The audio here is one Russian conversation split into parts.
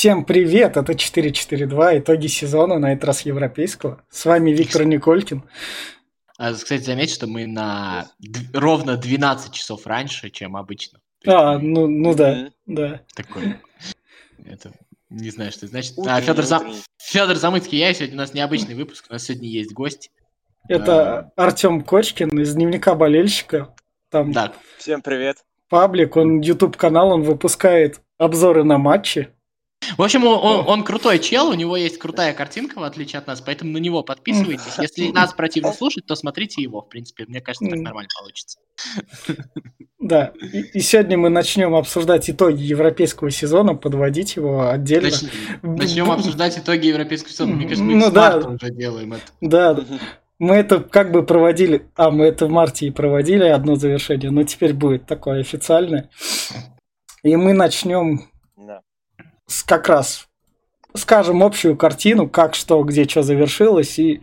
Всем привет, это 442, итоги сезона, на этот раз европейского. С вами Виктор Николькин. А, кстати, заметь, что мы на ровно 12 часов раньше, чем обычно. А, ну, ну да, да. Такой, это, не знаю, что это значит. Утренний, а, Федор, Зам... Федор Замыцкий, я, сегодня у нас необычный выпуск, у нас сегодня есть гость. Это а... Артем Кочкин из дневника болельщика. Там да. Всем привет. Паблик, он YouTube канал, он выпускает обзоры на матчи. В общем, он, он крутой чел, у него есть крутая картинка, в отличие от нас, поэтому на него подписывайтесь. Если нас противно слушать, то смотрите его, в принципе. Мне кажется, так нормально получится. Да, и, и сегодня мы начнем обсуждать итоги европейского сезона, подводить его отдельно. Нач, начнем обсуждать итоги европейского сезона. Мне кажется, мы ну, да, уже делаем это. Да, мы это как бы проводили, а мы это в марте и проводили одно завершение, но теперь будет такое официальное. И мы начнем как раз скажем общую картину, как что, где что завершилось, и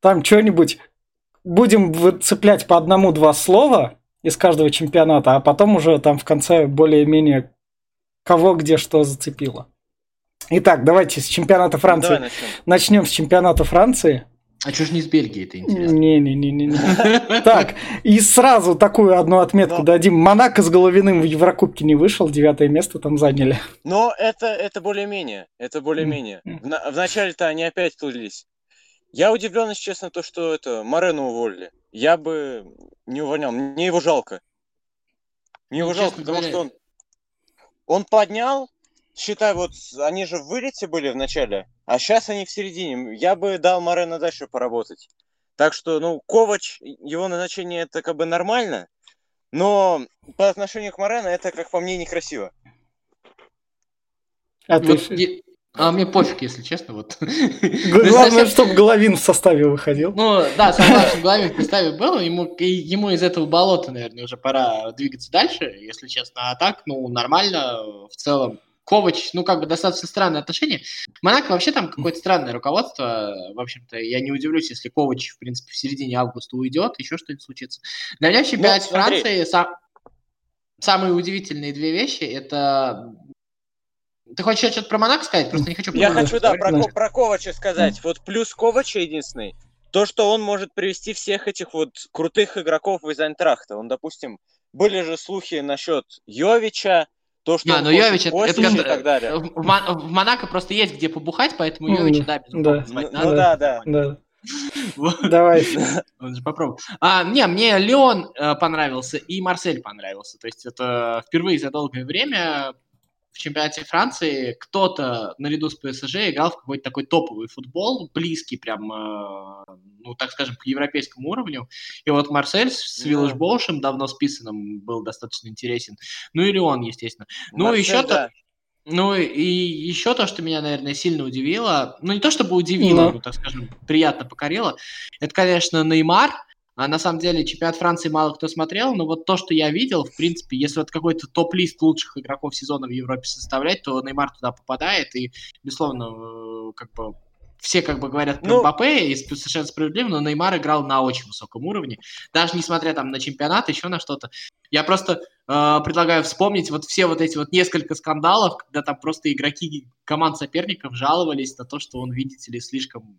там что-нибудь будем выцеплять по одному-два слова из каждого чемпионата, а потом уже там в конце более-менее кого где что зацепило. Итак, давайте с чемпионата Франции. Давай начнем. начнем с чемпионата Франции. А что ж не из Бельгии, это интересно? Не-не-не. Так, и сразу такую одну отметку дадим. Монако с Головиным в Еврокубке не вышел, девятое место там заняли. Но это, это более-менее, это более-менее. В, начале-то они опять плылись. Я удивлен, если честно, то, что это Морену уволили. Я бы не увольнял, мне его жалко. Мне его ну, жалко, потому что он, он поднял, считай, вот они же в вылете были в начале, а сейчас они в середине. Я бы дал Морено дальше поработать. Так что, ну, Ковач, его назначение это как бы нормально, но по отношению к Морено это, как по мне, некрасиво. А, вот, ты... а мне пофиг, если честно. Вот. Главное, чтобы Головин в составе выходил. Ну, да, согласен, Головин в составе был, ему, ему из этого болота, наверное, уже пора двигаться дальше, если честно. А так, ну, нормально, в целом, Ковач, ну, как бы достаточно странное отношение. Монако вообще там какое-то странное руководство. В общем-то, я не удивлюсь, если Ковач, в принципе, в середине августа уйдет, еще что-нибудь случится. Для меня в чемпионате ну, Франции сам... самые удивительные две вещи это ты хочешь что-то про Монако сказать? Просто не хочу... Я хочу, да, про, про Ковача сказать. Вот плюс Ковача единственный. То, что он может привести всех этих вот крутых игроков из Айнтрахта. Он, допустим, были же слухи насчет Йовича, то, что а, ну Йович, это, это и так далее. В, в Монако просто есть где побухать, поэтому Йович, да, безусловно, да. Ну, да, да. да. Давай. Он же попробуй. А, не, мне Леон э, понравился и Марсель понравился. То есть это впервые за долгое время в чемпионате Франции кто-то наряду с ПСЖ играл в какой-то такой топовый футбол, близкий прям, э, ну, так скажем, к европейскому уровню. И вот Марсель с Виллаж Боушем, давно списанным, был достаточно интересен. Ну, или он, естественно. Ну, Марсель, еще да. то... Ну и еще то, что меня, наверное, сильно удивило, ну не то чтобы удивило, но, ну, так скажем, приятно покорило, это, конечно, Неймар, а на самом деле чемпионат Франции мало кто смотрел, но вот то, что я видел, в принципе, если вот какой-то топ-лист лучших игроков сезона в Европе составлять, то Неймар туда попадает, и, безусловно, э, как бы все как бы говорят про ну, Мбаппе, и совершенно справедливо, но Неймар играл на очень высоком уровне, даже несмотря там на чемпионат, еще на что-то. Я просто э, предлагаю вспомнить вот все вот эти вот несколько скандалов, когда там просто игроки команд соперников жаловались на то, что он, видите ли, слишком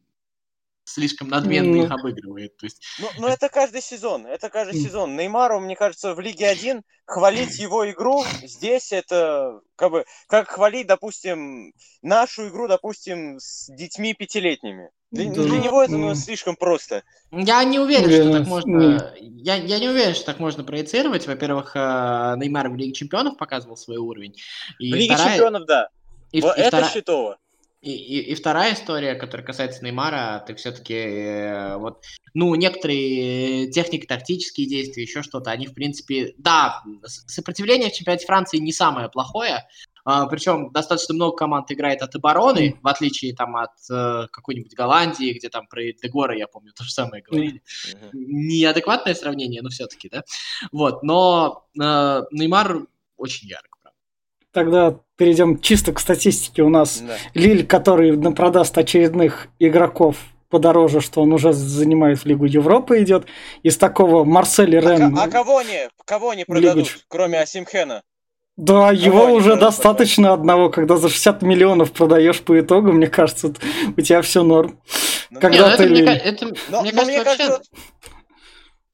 слишком надменно mm. их обыгрывает. То есть... Ну, ну, это каждый сезон, это каждый mm. сезон. Неймару, мне кажется, в Лиге 1 хвалить его игру здесь это как бы как хвалить, допустим, нашу игру, допустим, с детьми пятилетними. Для, да. для него это ну, слишком просто. Я не уверен, уверен, что так можно. Я, я не уверен, что так можно проецировать. Во-первых, э, Неймар в Лиге Чемпионов показывал свой уровень. И в Лиге вторая... Чемпионов, да. И, вот и это вторая... счетово. И, и, и вторая история, которая касается Неймара, ты все-таки э, вот, ну, некоторые техники, тактические действия, еще что-то, они, в принципе, да, сопротивление в чемпионате Франции не самое плохое, а, причем достаточно много команд играет от обороны, в отличие там от э, какой-нибудь Голландии, где там про Дегора, я помню, то же самое говорили. Mm-hmm. Неадекватное сравнение, но все-таки, да. Вот, но э, Неймар очень ярко. Тогда перейдем чисто к статистике. У нас да. Лиль, который продаст очередных игроков подороже, что он уже занимает в Лигу Европы идет. Из такого Марсель Рен... А, а кого они, кого они продадут, Лигу... кроме Асимхена? Да, его уже достаточно одного, когда за 60 миллионов продаешь по итогу, мне кажется, у тебя все норм. Ну, когда ты... Мне, это, но, мне кажется, вообще... Кажется...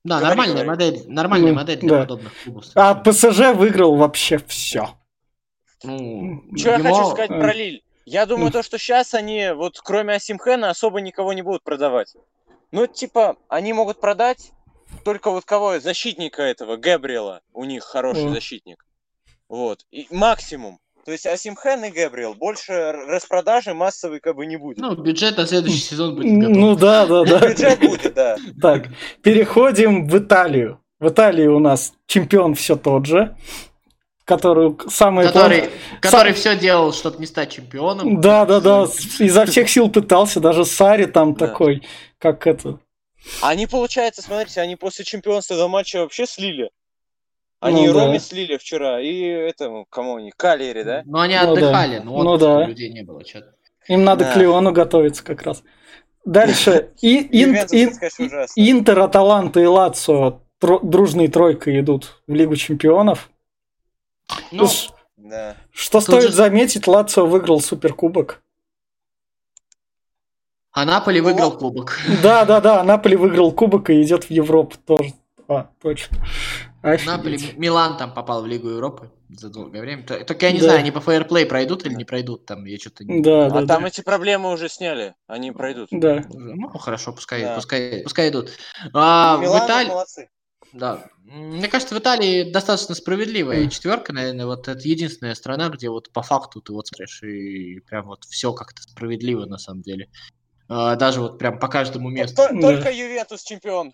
Да, говори, нормальная модель, нормальная ну, модель для да. подобных клубов. А ПСЖ выиграл вообще все. Ну, что я хочу сказать про Лиль? Я думаю, то, что сейчас они, вот кроме Асимхена, особо никого не будут продавать. Ну, типа, они могут продать только вот кого? Защитника этого, Габриэла. У них хороший mm. защитник. Вот. И максимум. То есть Асимхен и Габриэл. Больше распродажи массовой как бы не будет. Ну, бюджет на следующий сезон будет готов. Ну да, да, да. Бюджет будет, да. Так, переходим в Италию. В Италии у нас чемпион все тот же который самый который, план... который Сам... все делал, чтобы не стать чемпионом. Да, да, да, изо всех сил пытался, даже Сари там да. такой, как это. Они, получается, смотрите, они после чемпионства до матча вообще слили. Они ну, Роме да. слили вчера, и этому, кому они, Калери, да? Ну, они ну, отдыхали, да. но ну, да. людей не было что-то. Им надо да. к Леону готовиться как раз. Дальше. И, ин, ин, Интер, Аталанта и Лацо дружной тройкой идут в Лигу Чемпионов. Ну, да. Что стоит же... заметить, Лацио выиграл Суперкубок. А Наполи ну, выиграл кубок. Да, да, да, Наполи выиграл кубок и идет в Европу тоже. А, точно. Офигеть. Наполи, Милан там попал в Лигу Европы за долгое время. Только я не да. знаю, они по фейерплей пройдут или не пройдут, там я что-то не... Да, а да, там да. эти проблемы уже сняли, они пройдут. Да. Ну, хорошо, пускай, да. пускай, пускай идут. А, Милан в Италии... молодцы. Да. Мне кажется, в Италии достаточно справедливая четверка, наверное, вот это единственная страна, где вот по факту ты вот смотришь, и прям вот все как-то справедливо на самом деле. А, даже вот прям по каждому месту. Только Ювентус чемпион,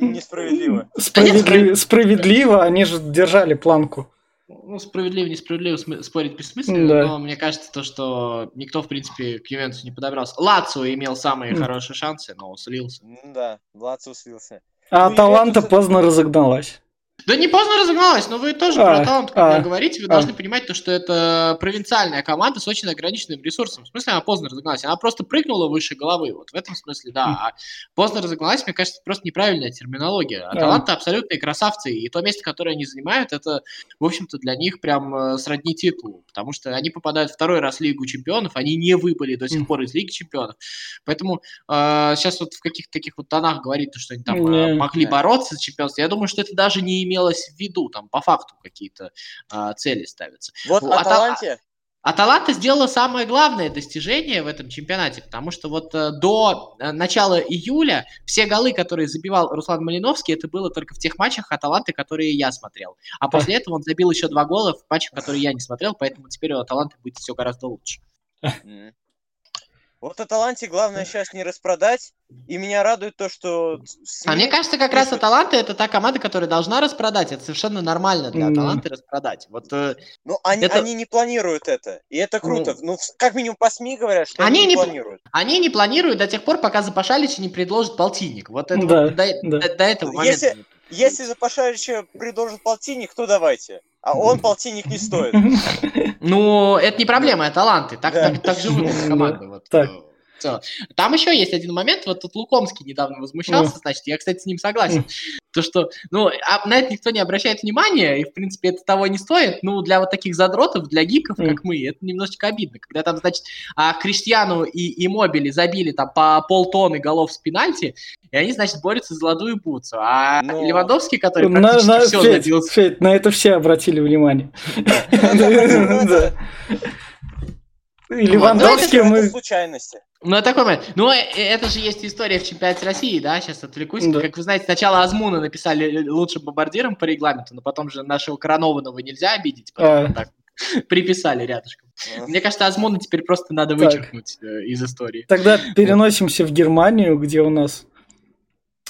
несправедливо. Справедливо, справедливо, они же держали планку. Ну, справедливо, несправедливо спорить бессмысленно, да. но мне кажется, то, что никто, в принципе, к Ювентусу не подобрался. Лацио имел самые mm. хорошие шансы, но слился. Да, Лацио слился. А ну, Таланта поздно разогналась. Да не поздно разогналась, но вы тоже а, про талант, когда а, говорите, вы а. должны понимать то, что это провинциальная команда с очень ограниченным ресурсом. В смысле, она поздно разогналась, она просто прыгнула выше головы. Вот в этом смысле, да. А поздно разогналась, мне кажется, просто неправильная терминология. А таланты абсолютные красавцы, и то место, которое они занимают, это, в общем-то, для них прям э, сродни титулу, потому что они попадают второй раз в Лигу чемпионов, они не выпали до сих пор из Лиги чемпионов. Поэтому э, сейчас вот в каких-то таких вот тонах говорить, что они там э, могли бороться за чемпионство, я думаю, что это даже не имело имелось в виду, там по факту какие-то а, цели ставятся. Вот а Аталанте... Аталанта сделала самое главное достижение в этом чемпионате, потому что вот э, до э, начала июля все голы, которые забивал Руслан Малиновский, это было только в тех матчах Аталанты, которые я смотрел. А после этого он забил еще два гола в матчах, которые я не смотрел, поэтому теперь у Аталанты будет все гораздо лучше. Вот Аталанте главное сейчас не распродать, и меня радует то, что... А мне кажется, как раз Аталанта это та команда, которая должна распродать. Это совершенно нормально для Аталанты распродать. Вот, э, ну, они, это... они не планируют это, и это круто. Ну, ну как минимум по СМИ говорят, что они, они не планируют. Они не планируют до тех пор, пока Запашалич не предложит полтинник. Вот это да, вот, до, да. До, до этого момента. Если, если Запашалича предложит полтинник, то давайте а он полтинник не стоит. Ну, это не проблема, это таланты. Так, так, так живут команды. Так. Э, Там еще есть один момент, вот тут Лукомский недавно возмущался, значит, я, кстати, с ним согласен. То, что, ну, а на это никто не обращает внимания, и, в принципе, это того не стоит. Ну, для вот таких задротов, для гиков, как мы, это немножечко обидно. Когда там, значит, а Криштиану и, и Мобили забили там по полтонны голов с пенальти, и они, значит, борются за золотую бутсу. А Но... Левандовский, который практически на, на, все Федь, забил... Федь, на это все обратили внимание. И Левандовский мы... случайности. Ну, такой момент. Ну, э, это же есть история в чемпионате России, да, сейчас отвлекусь. Да. Как вы знаете, сначала Азмуна написали лучшим бомбардиром по регламенту, но потом же нашего коронованного нельзя обидеть, поэтому а. так приписали рядышком. А. Мне кажется, Азмуна теперь просто надо вычеркнуть так. Э, из истории. Тогда переносимся в Германию, где у нас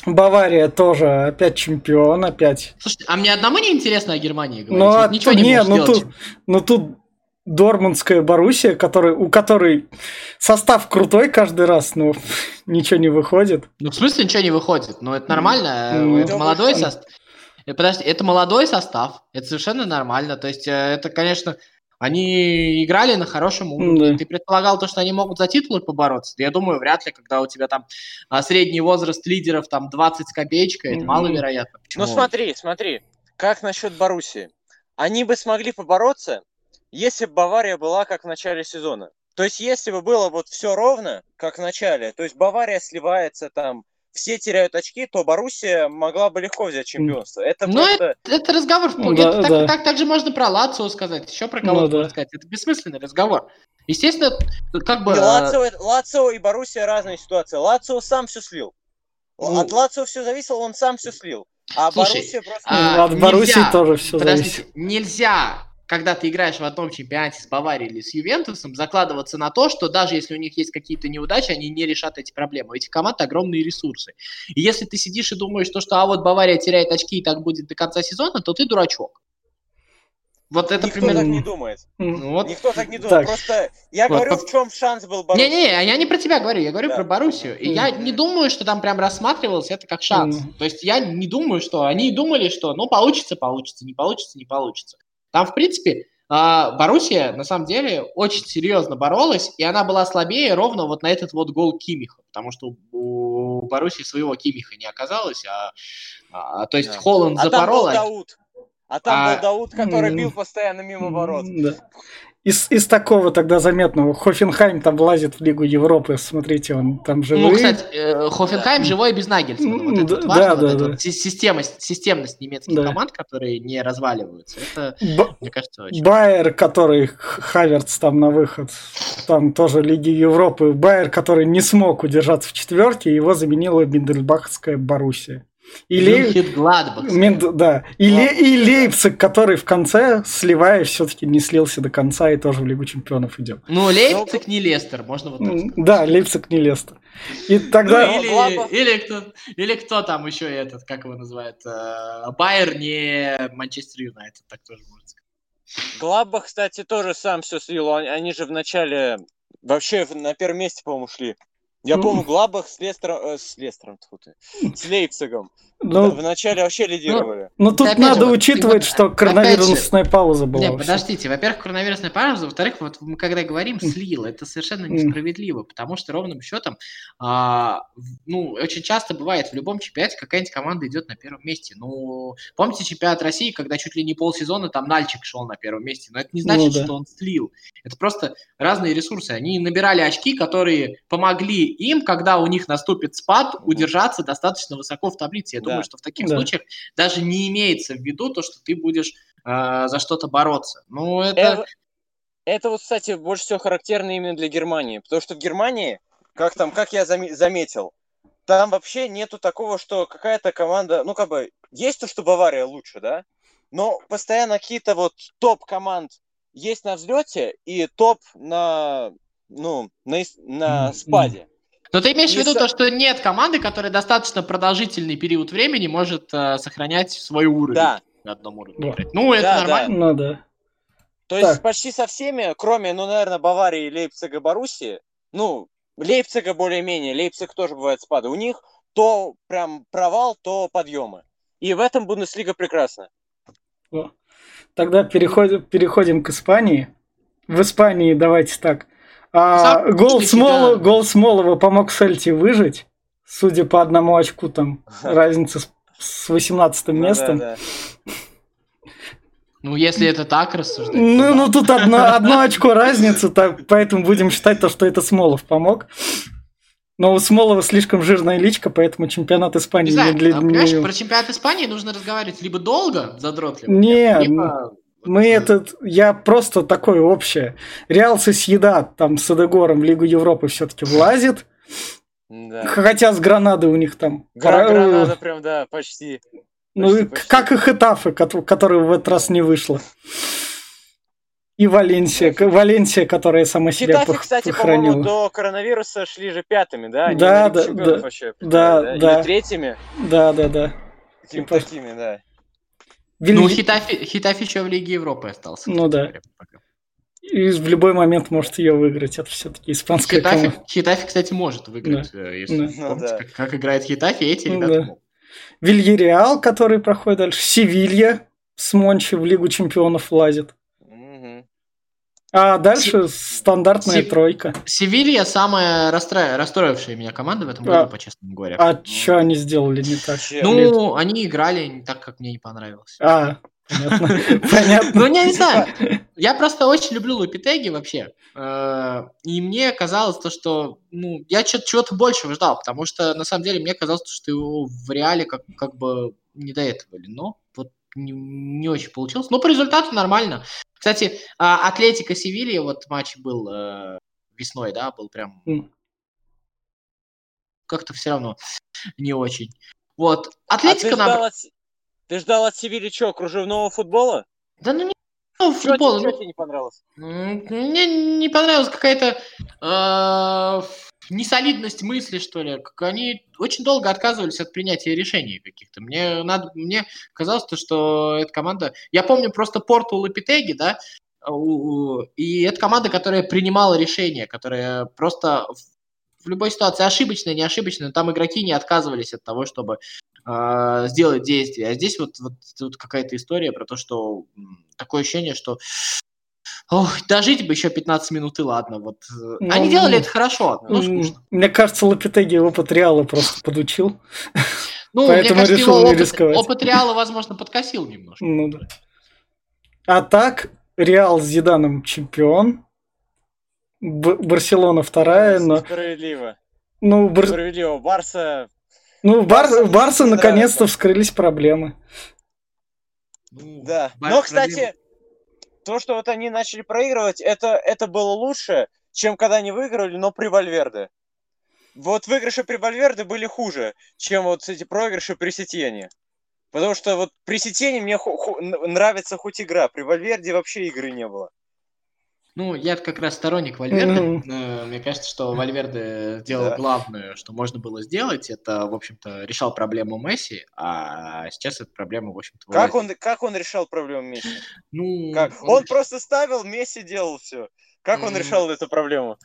Бавария тоже опять чемпион, опять. Слушайте, а мне одному не интересно о Германии говорить? Ну, вот ничего не, не ну, тут, ну тут Дормандская Боруссия, который, у которой состав крутой каждый раз, но ничего не выходит. Ну, в смысле ничего не выходит? Ну, это нормально. Ну, это молодой состав. Э, подожди, это молодой состав. Это совершенно нормально. То есть, э, это, конечно, они играли на хорошем уровне. Да. Ты предполагал то, что они могут за титулы побороться? Я думаю, вряд ли, когда у тебя там а, средний возраст лидеров там 20 с копеечкой, это маловероятно. Почему? Ну смотри, смотри, как насчет Боруссии? они бы смогли побороться, если бы Бавария была как в начале сезона. То есть, если бы было вот все ровно, как в начале, то есть Бавария сливается там, все теряют очки, то Боруссия могла бы легко взять чемпионство. Это ну, просто... это, это разговор. Ну, да, это, да. Так, так, так же можно про Лацио сказать, еще про кого-то ну, да. сказать. Это бессмысленный разговор. Естественно, как бы... И Лацио, Лацио и Боруссия разные ситуации. Лацио сам все слил. Ну, От Лацио все зависело, он сам все слил. А Слушай, Боруссия просто... А, От Боруссии тоже все зависит. Нельзя когда ты играешь в одном чемпионате с Баварией или с Ювентусом, закладываться на то, что даже если у них есть какие-то неудачи, они не решат эти проблемы. У этих команд огромные ресурсы. И если ты сидишь и думаешь, что, что а вот Бавария теряет очки и так будет до конца сезона, то ты дурачок. Вот это Никто примерно... так не думает. Ну, вот. Никто так не думает. Так. Просто я вот. говорю, в чем шанс был Боруссии. Не-не, я не про тебя говорю, я говорю да. про Боруссию. И mm. я не думаю, что там прям рассматривалось это как шанс. Mm. То есть я не думаю, что они думали, что ну получится, получится, не получится, не получится. Там, в принципе, а, Боруссия, на самом деле, очень серьезно боролась, и она была слабее ровно вот на этот вот гол Кимиха, потому что у Боруссии своего Кимиха не оказалось, а, а то есть да. Холланд а запорол. Там был Дауд. А там а... был Дауд, который бил постоянно мимо ворот. Да из, из такого тогда заметного. Хофенхайм там влазит в Лигу Европы, смотрите, он там живой. Ну, кстати, э, Хофенхайм живой без Нагельсмана. Вот это да, важно, да, вот да, да. системность, системность немецких да. команд, которые не разваливаются. Это, Б- мне кажется, очень Байер, который Хаверц там на выход, там тоже Лиги Европы. Байер, который не смог удержаться в четверке, его заменила Биндельбахская Боруссия. И Лейп... Мент... Да. И, Ле... и Лейпциг, который в конце, сливаясь, все-таки не слился до конца и тоже в Лигу Чемпионов идет. Ну, Лейпциг не Лестер, можно вот так сказать. Да, Лейпциг не Лестер. И тогда... Ну, или, или, кто, или кто там еще этот, как его называют, э, Байер не Манчестер Юнайтед, так тоже можно сказать. Глабах, кстати, тоже сам все слил. Они же в начале вообще на первом месте, по-моему, шли. Я помню Глабах с Лестером, э, с Лестером, тьфу ты, с Лейпцигом. Ну, Вначале вообще лидировали. Ну, ну тут опять надо же, учитывать, вот, что коронавирусная же, пауза была. Нет, подождите, во-первых, коронавирусная пауза, во-вторых, вот мы когда говорим слил, это совершенно несправедливо, потому что ровным счетом, а, ну, очень часто бывает в любом чемпионате какая-нибудь команда идет на первом месте. Ну, помните чемпионат России, когда чуть ли не полсезона там Нальчик шел на первом месте, но это не значит, ну, да. что он слил. Это просто разные ресурсы. Они набирали очки, которые помогли им, когда у них наступит спад, удержаться достаточно высоко в таблице. Думаю, что в таких да. случаях даже не имеется в виду то, что ты будешь э, за что-то бороться. Ну, это... это... Это вот, кстати, больше всего характерно именно для Германии. Потому что в Германии, как там, как я заметил, там вообще нету такого, что какая-то команда, ну, как бы, есть то, что Бавария лучше, да? Но постоянно какие-то вот топ команд есть на взлете и топ на, ну, на, на спаде. Но ты имеешь в виду то, что нет команды, которая достаточно продолжительный период времени может э, сохранять свой уровень да. на одном уровне. Да. Ну, это да, нормально. Да. Ну, да. То есть почти со всеми, кроме, ну, наверное, Баварии, Лейпцига, Боруссии, ну, Лейпцига более-менее, Лейпциг тоже бывает спады, у них то прям провал, то подъемы. И в этом Бундеслига прекрасна. Тогда переходим, переходим к Испании. В Испании давайте так. А, гол, Смол, гол Смолова помог Сельти выжить. Судя по одному очку, там разница с, с 18 местом. Да, да, Ну, если это так рассуждать. Ну, да. ну тут одно, одно очко разницы, так, поэтому будем считать то, что это Смолов помог. Но у Смолова слишком жирная личка, поэтому чемпионат Испании не, знаю, не для... А, понимаешь, про чемпионат Испании нужно разговаривать либо долго, задротливо, Нет, либо мы этот, я просто такое общее. Реал Сосъедат там с Эдегором в Лигу Европы все-таки влазит. Да. Хотя с Гранады у них там... Гра- Гранада прям, да, почти. Ну, почти, почти. как и Хетафы, которые в этот раз не вышло. И Валенсия, Валенсия, которая сама себя Хитафи, кстати, по-моему, до коронавируса шли же пятыми, да? Они да, да, да, вообще, да, да, да. Или третьими? Да, да, да. Какими такими, да. Вилья... Ну, Хитафи, Хитафи еще в Лиге Европы остался. Ну да. И в любой момент может ее выиграть. Это все-таки испанская Хитафи, команда. Хитафи, кстати, может выиграть. Да. Э, если да. помните, ну, да. как, как играет Хитафи, эти ну, ребята да. могут. Вильяреал, который проходит дальше. Севилья с Мончи в Лигу Чемпионов лазит. А дальше С... стандартная Сев... тройка. Севилья самая расстро... расстроившая меня команда в этом году, а... по-честному говоря. А ну... что они сделали не так? Ну, они играли не так, как мне не понравилось. А, Понятно. Понятно. Ну, я не знаю. Я просто очень люблю Лапитеги вообще. Э, и мне казалось то, что ну, я чего-то большего ждал, потому что на самом деле мне казалось, что его в реале как, как бы не до этого были. Но вот не, не очень получилось. Но по результату нормально. Кстати, а, Атлетика Севилья, вот матч был э, весной, да, был прям как-то все равно не очень. Вот. Атлетика а ты ждал, от... ты ждал от Севильи что, кружевного футбола? Да ну не футбол. Что, ну... тебе не понравилось? Мне не понравилась какая-то э, несолидность мысли, что ли. Как они очень долго отказывались от принятия решений каких-то. Мне надо, мне казалось, то, что эта команда... Я помню просто Порту Лапитеги, да, и это команда, которая принимала решения, которая просто в любой ситуации ошибочная, не ошибочная, там игроки не отказывались от того, чтобы э, сделать действие. А здесь вот, вот, вот какая-то история про то, что такое ощущение, что Ох, дожить бы еще 15 минут и ладно. Вот. Ну, Они делали это хорошо, но скучно. Мне кажется, Лапитеги опыт Реала просто подучил. Ну, Поэтому мне кажется, решил его опыт, опыт Реала, возможно, подкосил немножко. Ну, да. А так, Реал с Зиданом чемпион. Барселона вторая, но... Справедливо. Ну, Бар... Справедливо. Барса... Ну, Бар... Барса, Барса наконец-то вскрылись проблемы. Ну, да. Бар... Но, кстати, то, что вот они начали проигрывать, это, это было лучше, чем когда они выиграли, но при Вальверде. Вот выигрыши при Вальверде были хуже, чем вот эти проигрыши при Сетьене. Потому что вот при Сетьене мне ху- нравится хоть игра, при Вальверде вообще игры не было. Ну, я как раз сторонник Вальверде. Mm-hmm. Мне кажется, что Вальверде сделал да. главное, что можно было сделать. Это, в общем-то, решал проблему Месси, а сейчас эта проблема, в общем-то, как он, как он решал проблему Месси? Ну, как? Он, он просто ставил, Месси делал все. Как он решал эту проблему?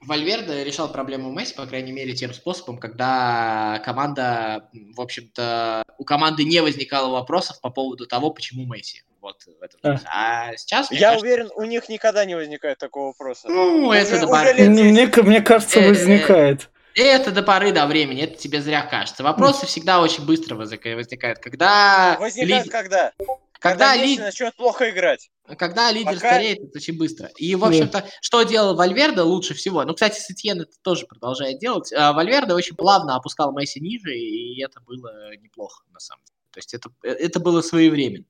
Вальверде решал проблему Месси, по крайней мере, тем способом, когда команда, в общем-то, у команды не возникало вопросов по поводу того, почему Месси. Вот в этом а. а сейчас... Я кажется, уверен, у них никогда не возникает такого вопроса. Ну, уже, это до поры... Мне, мне кажется, э, возникает. Это до поры до времени, это тебе зря кажется. Вопросы всегда очень быстро возникают. Когда... Возникают ли... когда? Когда, когда лид... начнет плохо играть. Когда лидер Пока... стареет, это очень быстро. И, в общем-то, что делал Вальверда лучше всего? Ну, кстати, Сетьен это тоже продолжает делать. А Вальверда очень плавно опускал Месси ниже, и это было неплохо, на самом деле. То есть это, это было своевременно.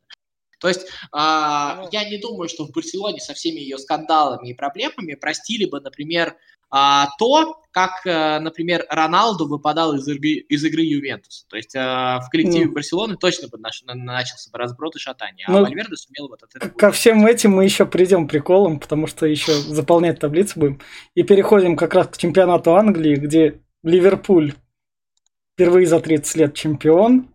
То есть а, ну, я не думаю, что в Барселоне со всеми ее скандалами и проблемами простили бы, например, а, то, как, а, например, Роналду выпадал из игры, из игры Ювентуса. То есть а, в коллективе ну, Барселоны точно бы наш, начался бы разброд и шатание, а ну, Вальверде сумел вот от этого... Ко всем этим мы еще придем приколом, потому что еще заполнять таблицу будем. И переходим как раз к чемпионату Англии, где Ливерпуль впервые за 30 лет чемпион,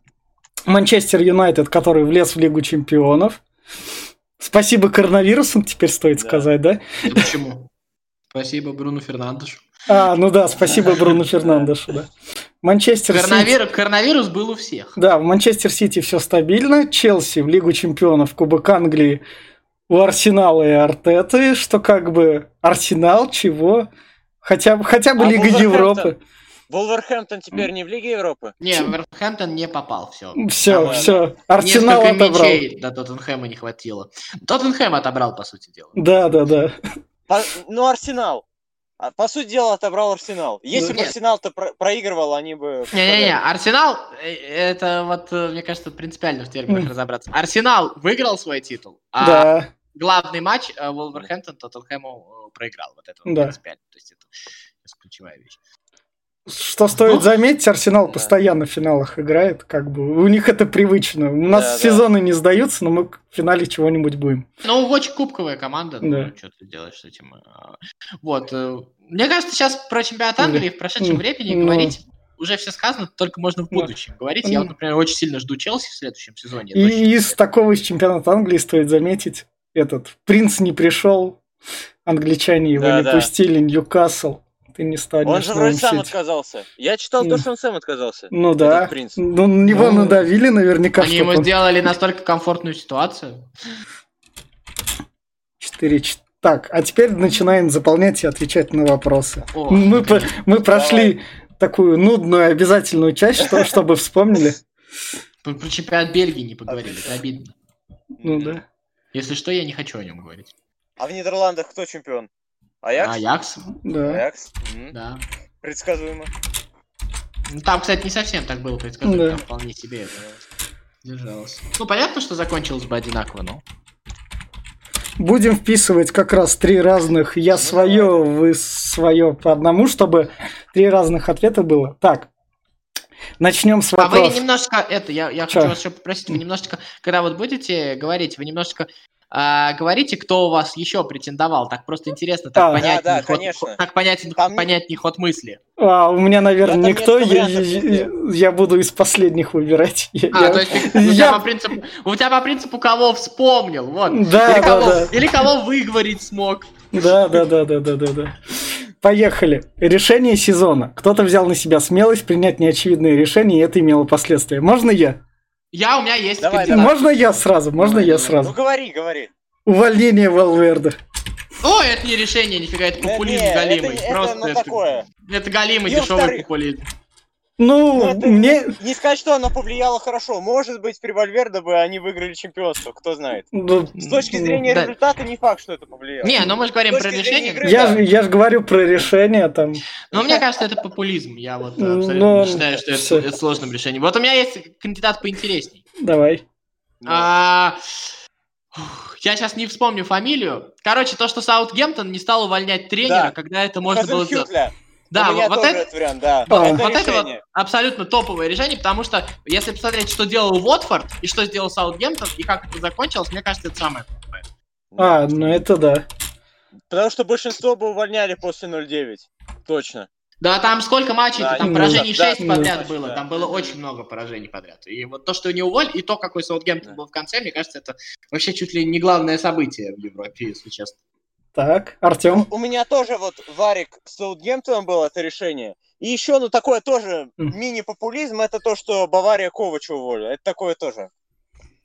Манчестер Юнайтед, который влез в Лигу Чемпионов. Спасибо коронавирусу, теперь стоит да. сказать, да? Почему? Спасибо Бруну Фернандешу. А, ну да, спасибо Бруну Фернандешу, да. Манчестер Коронавир... Сити... Коронавирус был у всех. Да, в Манчестер Сити все стабильно. Челси в Лигу Чемпионов, Кубок Англии у Арсенала и Артеты, что как бы Арсенал чего? Хотя, хотя бы а Лига Европы. Вулверхэмптон теперь не в Лиге Европы? Не, Вулверхэмптон не попал, все. Все, все. Арсенал Несколько отобрал. Мячей до Тоттенхэма не хватило. Тоттенхэм отобрал, по сути дела. Да, да, да. По, ну, Арсенал. А, по сути дела, отобрал Арсенал. Если ну, бы Арсенал-то про- проигрывал, они бы... Не-не-не, Арсенал, э, это вот, э, мне кажется, принципиально в терминах разобраться. Арсенал выиграл свой титул, а да. главный матч э, Вулверхэмптон Тоттенхэму проиграл. Вот это да. принципиально. То есть это ключевая вещь. Что стоит ну, заметить, Арсенал да. постоянно в финалах играет, как бы у них это привычно. У нас да, сезоны да. не сдаются, но мы в финале чего-нибудь будем. Ну, очень кубковая команда, ну, да. ну, что ты делаешь с этим? А, вот. Э, мне кажется, сейчас про чемпионат Англии в прошедшем времени ну, говорить уже все сказано, только можно в будущем да. говорить. Я, вот, например, очень сильно жду Челси в следующем сезоне. И из такого из чемпионата Англии стоит заметить, этот принц не пришел, англичане его да, не да. пустили, Ньюкасл ты не станешь Он же вроде сам отказался. Я читал то, что он сам отказался. Ну да. Ну, на него ну, надавили наверняка. Они ему он... сделали настолько комфортную ситуацию. 4 Так, а теперь начинаем заполнять и отвечать на вопросы. О, мы, по, мы прошли такую нудную обязательную часть, что, чтобы вспомнили. Про чемпионат Бельгии не поговорили, это обидно. Ну да. Если что, я не хочу о нем говорить. А в Нидерландах кто чемпион? Аякс? Аякс? Да. Аякс? Да. Предсказуемо. Ну, там, кстати, не совсем так было предсказуемо, да. там вполне себе это держалось. Ну, понятно, что закончилось бы одинаково, но... Будем вписывать как раз три разных. Я ну, свое, давай. вы свое по одному, чтобы три разных ответа было. Так, Начнем с вопроса. А вы немножко, это, я, я хочу вас еще попросить, вы немножечко, когда вот будете говорить, вы немножечко а, говорите, кто у вас еще претендовал. Так просто интересно, так, а, понятнее, да, да, ход, конечно. так понятен, Там... понятнее ход мысли. А, у меня, наверное, да, никто. Я, я, я буду из последних выбирать. А, я, то есть я... у, тебя по принципу, у тебя по принципу кого вспомнил, вот. Да, или, да, кого, да. или кого выговорить смог. Да, да, да, да, да, да, да. Поехали. Решение сезона. Кто-то взял на себя смелость принять неочевидные решения, и это имело последствия. Можно я? Я, у меня есть давай, давай. Можно я сразу? Можно я давай. сразу? Ну говори, говори. Увольнение Валверда. О, это не решение, нифига, это популизм да, галимый. Это, Просто это, ну, это, такое. это галимый дешевый популизм. Ну, ну мне... Не сказать, что оно повлияло хорошо. Может быть, при Вальверде бы они выиграли чемпионство, кто знает. Ну, С точки зрения да. результата не факт, что это повлияло. Не, ну мы же говорим про решение. Игры, я, да. же, я же говорю про решение там. Но мне кажется, это популизм. Я вот абсолютно Но... не считаю, что это, это сложным решением. Вот у меня есть кандидат поинтересней. Давай. А, я сейчас не вспомню фамилию. Короче, то, что Саутгемптон не стал увольнять тренера, да. когда это можно было сделать. Да, вот это, вариант, да. Вот, это, вот это вот абсолютно топовое решение, потому что если посмотреть, что делал Уотфорд и что сделал Саутгемптон, и как это закончилось, мне кажется, это самое топовое. А, ну это да. Потому что большинство бы увольняли после 0-9. Точно. Да, там сколько матчей, да, там поражений да, 6 да, подряд да, было, да. там было очень много поражений подряд. И вот то, что не уволь, и то, какой Саутгемптон да. был в конце, мне кажется, это вообще чуть ли не главное событие в Европе, если честно. Так, Артем. У меня тоже вот Варик с Саутгемптоном было это решение. И еще, ну, такое тоже mm. мини-популизм, это то, что Бавария Ковача уволила. Это такое тоже.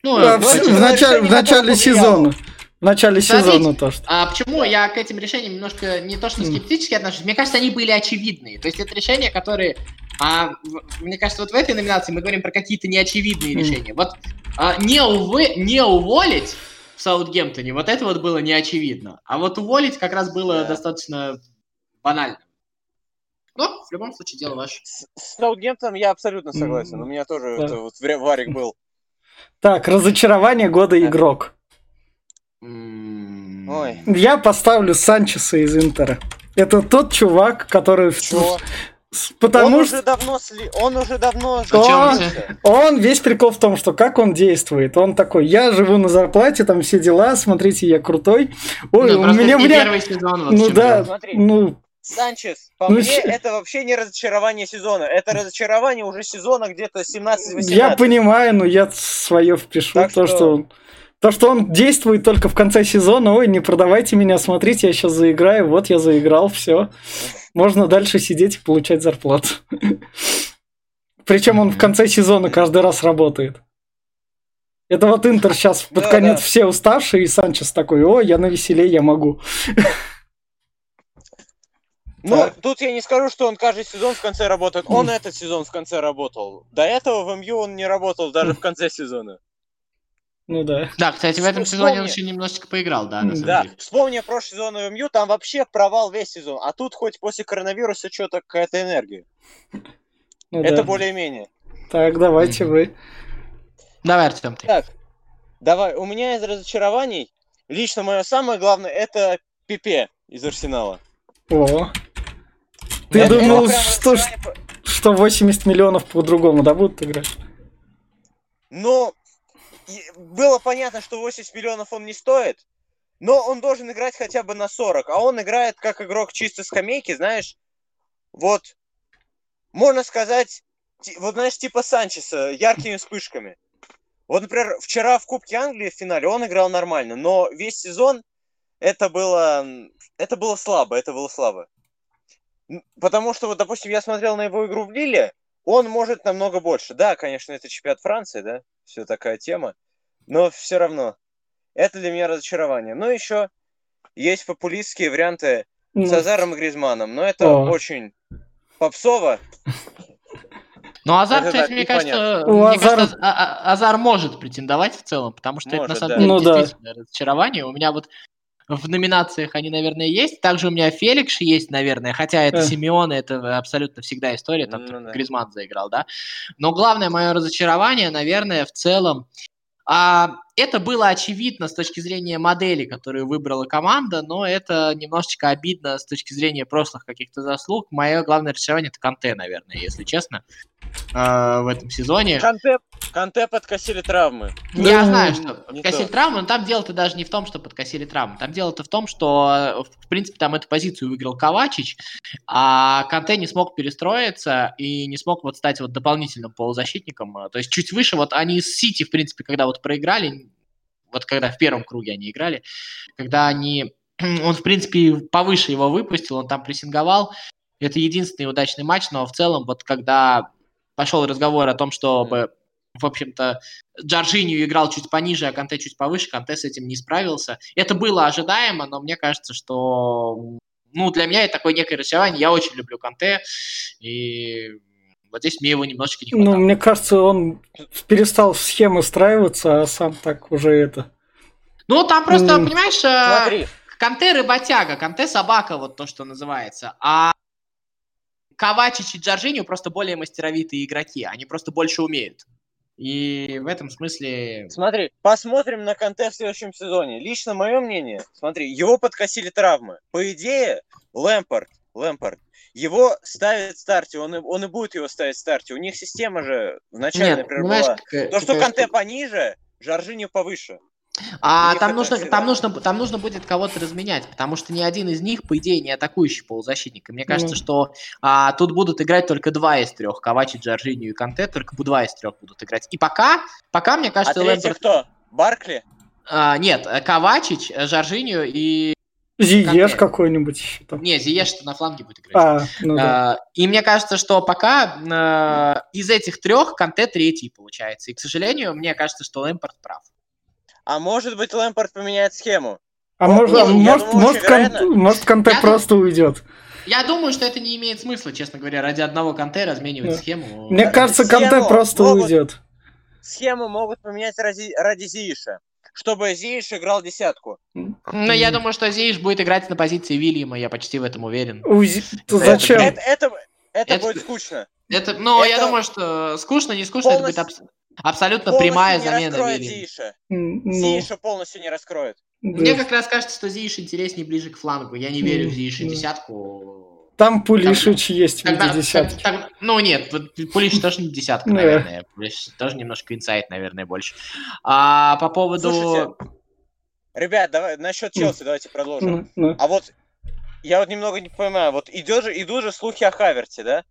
Ну, да, в, в, начале, в начале сезона. В начале Смотрите, сезона то, что. А почему я к этим решениям немножко не то что скептически отношусь, мне кажется, они были очевидные. То есть это решения, которые, а, мне кажется, вот в этой номинации мы говорим про какие-то неочевидные решения. Вот а, не, увы, не уволить в Саутгемптоне, вот это вот было неочевидно. А вот уволить как раз было да. достаточно банально. Ну, в любом случае, дело ваше. С, с Саутгемптоном я абсолютно согласен. Mm-hmm. У меня тоже да. это, вот, варик был. Так, разочарование года игрок. Ой. Я поставлю Санчеса из Интера. Это тот чувак, который... Чего? Потому он что... уже давно сли... он уже давно он, он весь прикол в том, что как он действует. Он такой, я живу на зарплате, там все дела, смотрите, я крутой. Ой, ну, у меня, не меня... первый сезон. Вот ну да, Смотри, ну. Санчес, по ну, мне, ч... это вообще не разочарование сезона. Это разочарование уже сезона где-то 17-18. Я понимаю, но я свое впишу, так то, что... что то, что он действует только в конце сезона, ой, не продавайте меня, смотрите, я сейчас заиграю, вот я заиграл, все. Можно дальше сидеть и получать зарплату. Причем он в конце сезона каждый раз работает. Это вот Интер сейчас под да, конец да. все уставшие, и Санчес такой, о, я на веселе, я могу. Ну, так. тут я не скажу, что он каждый сезон в конце работает. Он этот сезон в конце работал. До этого в МЮ он не работал даже в конце сезона. Ну да. Да, кстати, в этом Вспомни... сезоне он еще немножечко поиграл, да, на самом да. деле. Вспомни прошлый сезон в МЮ, там вообще провал весь сезон. А тут хоть после коронавируса что-то какая-то энергия. Ну, Это да. более-менее. Так, давайте вы. Давай, Артем, ты. Так, давай. У меня из разочарований, лично мое самое главное, это Пипе из Арсенала. О. Ты это, думал, это что, что 80 миллионов по-другому, да, будут играть? Ну, было понятно, что 80 миллионов он не стоит, но он должен играть хотя бы на 40, а он играет как игрок чисто скамейки, знаешь, вот, можно сказать, вот знаешь, типа Санчеса, яркими вспышками. Вот, например, вчера в Кубке Англии в финале он играл нормально, но весь сезон это было, это было слабо, это было слабо. Потому что, вот, допустим, я смотрел на его игру в Лиле, он может намного больше. Да, конечно, это чемпионат Франции, да, все такая тема. Но все равно. Это для меня разочарование. Но еще есть популистские варианты с Азаром и Гризманом. Но это О. очень попсово. Ну, Азар, это, кстати, мне кажется, мне Азар... кажется, а, а, Азар может претендовать в целом, потому что может, это на самом да. деле ну, действительно да. разочарование. У меня вот в номинациях они, наверное, есть. Также у меня Феликс есть, наверное, хотя это э. Симеон, это абсолютно всегда история, там ну, да. Гризман заиграл, да. Но главное мое разочарование, наверное, в целом, а, это было очевидно с точки зрения модели, которую выбрала команда, но это немножечко обидно с точки зрения прошлых каких-то заслуг. Мое главное разочарование это Канте, наверное, если честно, э, в этом сезоне. Канте, Канте подкосили травмы. Я знаю, что подкосили травмы, но там дело-то даже не в том, что подкосили травмы. Там дело-то в том, что, в принципе, там эту позицию выиграл Ковачич, а Канте не смог перестроиться и не смог вот стать вот дополнительным полузащитником. То есть чуть выше, вот они с Сити, в принципе, когда вот проиграли, вот когда в первом круге они играли, когда они, он, в принципе, повыше его выпустил, он там прессинговал, это единственный удачный матч, но в целом, вот когда пошел разговор о том, чтобы в общем-то, Джорджинью играл чуть пониже, а Канте чуть повыше, Канте с этим не справился. Это было ожидаемо, но мне кажется, что ну, для меня это такое некое разочарование. Я очень люблю Канте, и вот здесь мне его немножечко не хватает. Ну, мне кажется, он перестал в схему устраиваться, а сам так уже это... Ну, там просто, mm. понимаешь, э, Смотри. Канте рыботяга, Канте собака, вот то, что называется. А Ковачич и Джорджиньо просто более мастеровитые игроки, они просто больше умеют. И в этом смысле... Смотри, посмотрим на Канте в следующем сезоне. Лично мое мнение, смотри, его подкосили травмы. По идее, Лэмпорт, Лэмпорт, его ставят в старте, он и, он и будет его ставить в старте. У них система же вначале, Нет, например, была. То, что Канте пониже, Жоржиньо повыше. А там нужно, там, нужно, там нужно будет кого-то разменять, потому что ни один из них, по идее, не атакующий полузащитник. И мне кажется, mm. что а, тут будут играть только два из трех. Ковачи, Джорджинью и Канте, только два из трех будут играть. И пока, пока мне кажется... А Лэмберт... кто? Баркли? А, нет, Ковачич, Жоржинью и Зиеш какой-нибудь еще там. Не, Зиеш на фланге будет играть. А, ну да. а, и мне кажется, что пока а, из этих трех Канте третий получается. И, к сожалению, мне кажется, что Лэмпорт прав. А может быть, Лэмпорт поменяет схему? А вот, может, нет, может, думаю, может, кон, может, Канте я просто дум... уйдет. Я думаю, что это не имеет смысла, честно говоря, ради одного Канте разменивать да. схему. Мне кажется, схему Канте просто могут, уйдет. Схему могут поменять ради, ради Зииша, чтобы Зииш играл десятку. Ну, я думаю, что Зииш будет играть на позиции Вильяма, я почти в этом уверен. Узи... Зачем? Это, это, это, это будет скучно. Это, ну, это... я думаю, что скучно, не скучно, полностью... это будет аб... Абсолютно полностью прямая замена Вильям. Зииша. Ну... Зииша полностью не раскроет. Мне как раз кажется, что Зииш интереснее ближе к флангу. Я не верю в Зииша десятку. Там Пулишич там, есть в десятке. ну нет, Пулишич тоже не десятка, наверное. Пулишич тоже немножко инсайт, наверное, больше. А по поводу... Слушайте, ребят, давай насчет Челси давайте продолжим. А вот я вот немного не понимаю, вот идет же, идут же слухи о Хаверте, да?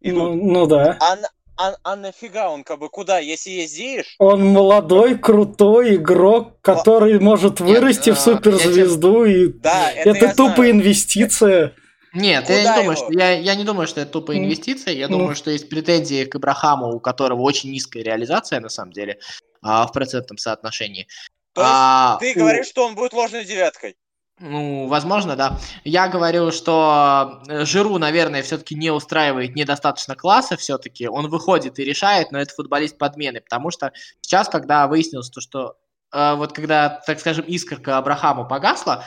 Идут. Ну, ну да. А, а, а нафига он как бы куда, если Зииш? Он молодой, крутой игрок, который Л... может вырасти Нет, в а, суперзвезду, и да, это, это тупо знаю. инвестиция. Нет, я не, думаю, что, я, я не думаю, что это тупо инвестиция. Я ну. думаю, что есть претензии к Ибрахаму, у которого очень низкая реализация, на самом деле, а, в процентном соотношении. То есть а, ты говоришь, что он будет ложной девяткой? Ну, возможно, да. Я говорю, что э, Жиру, наверное, все-таки не устраивает недостаточно класса все-таки. Он выходит и решает, но это футболист подмены, потому что сейчас, когда выяснилось то, что э, вот когда, так скажем, искорка Абрахаму погасла,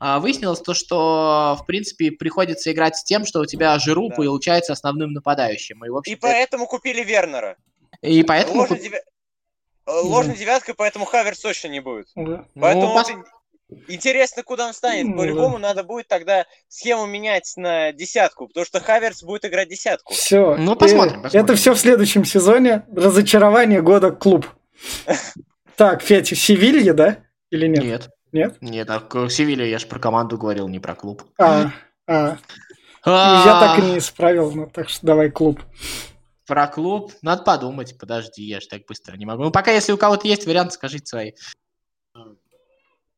э, выяснилось то, что, в принципе, приходится играть с тем, что у тебя Жиру да. получается основным нападающим. И, в и поэтому купили Вернера. И поэтому... Ложной, дев... Ложной девяткой, поэтому Хаверс точно не будет. Да. Поэтому... Ну, пос... Интересно, куда он станет. Ну, По-любому да. надо будет тогда схему менять на десятку, потому что Хаверс будет играть десятку. Все. Ну, посмотрим, посмотрим. Это все в следующем сезоне. Разочарование года клуб. Так, Федя, Севилья, да? Или нет? Нет. Нет? Нет, а Севилья, я же про команду говорил, не про клуб. А, а. Я так и не исправил, ну так что давай клуб. Про клуб? Надо подумать, подожди, я же так быстро не могу. Ну, пока, если у кого-то есть вариант, скажите свои.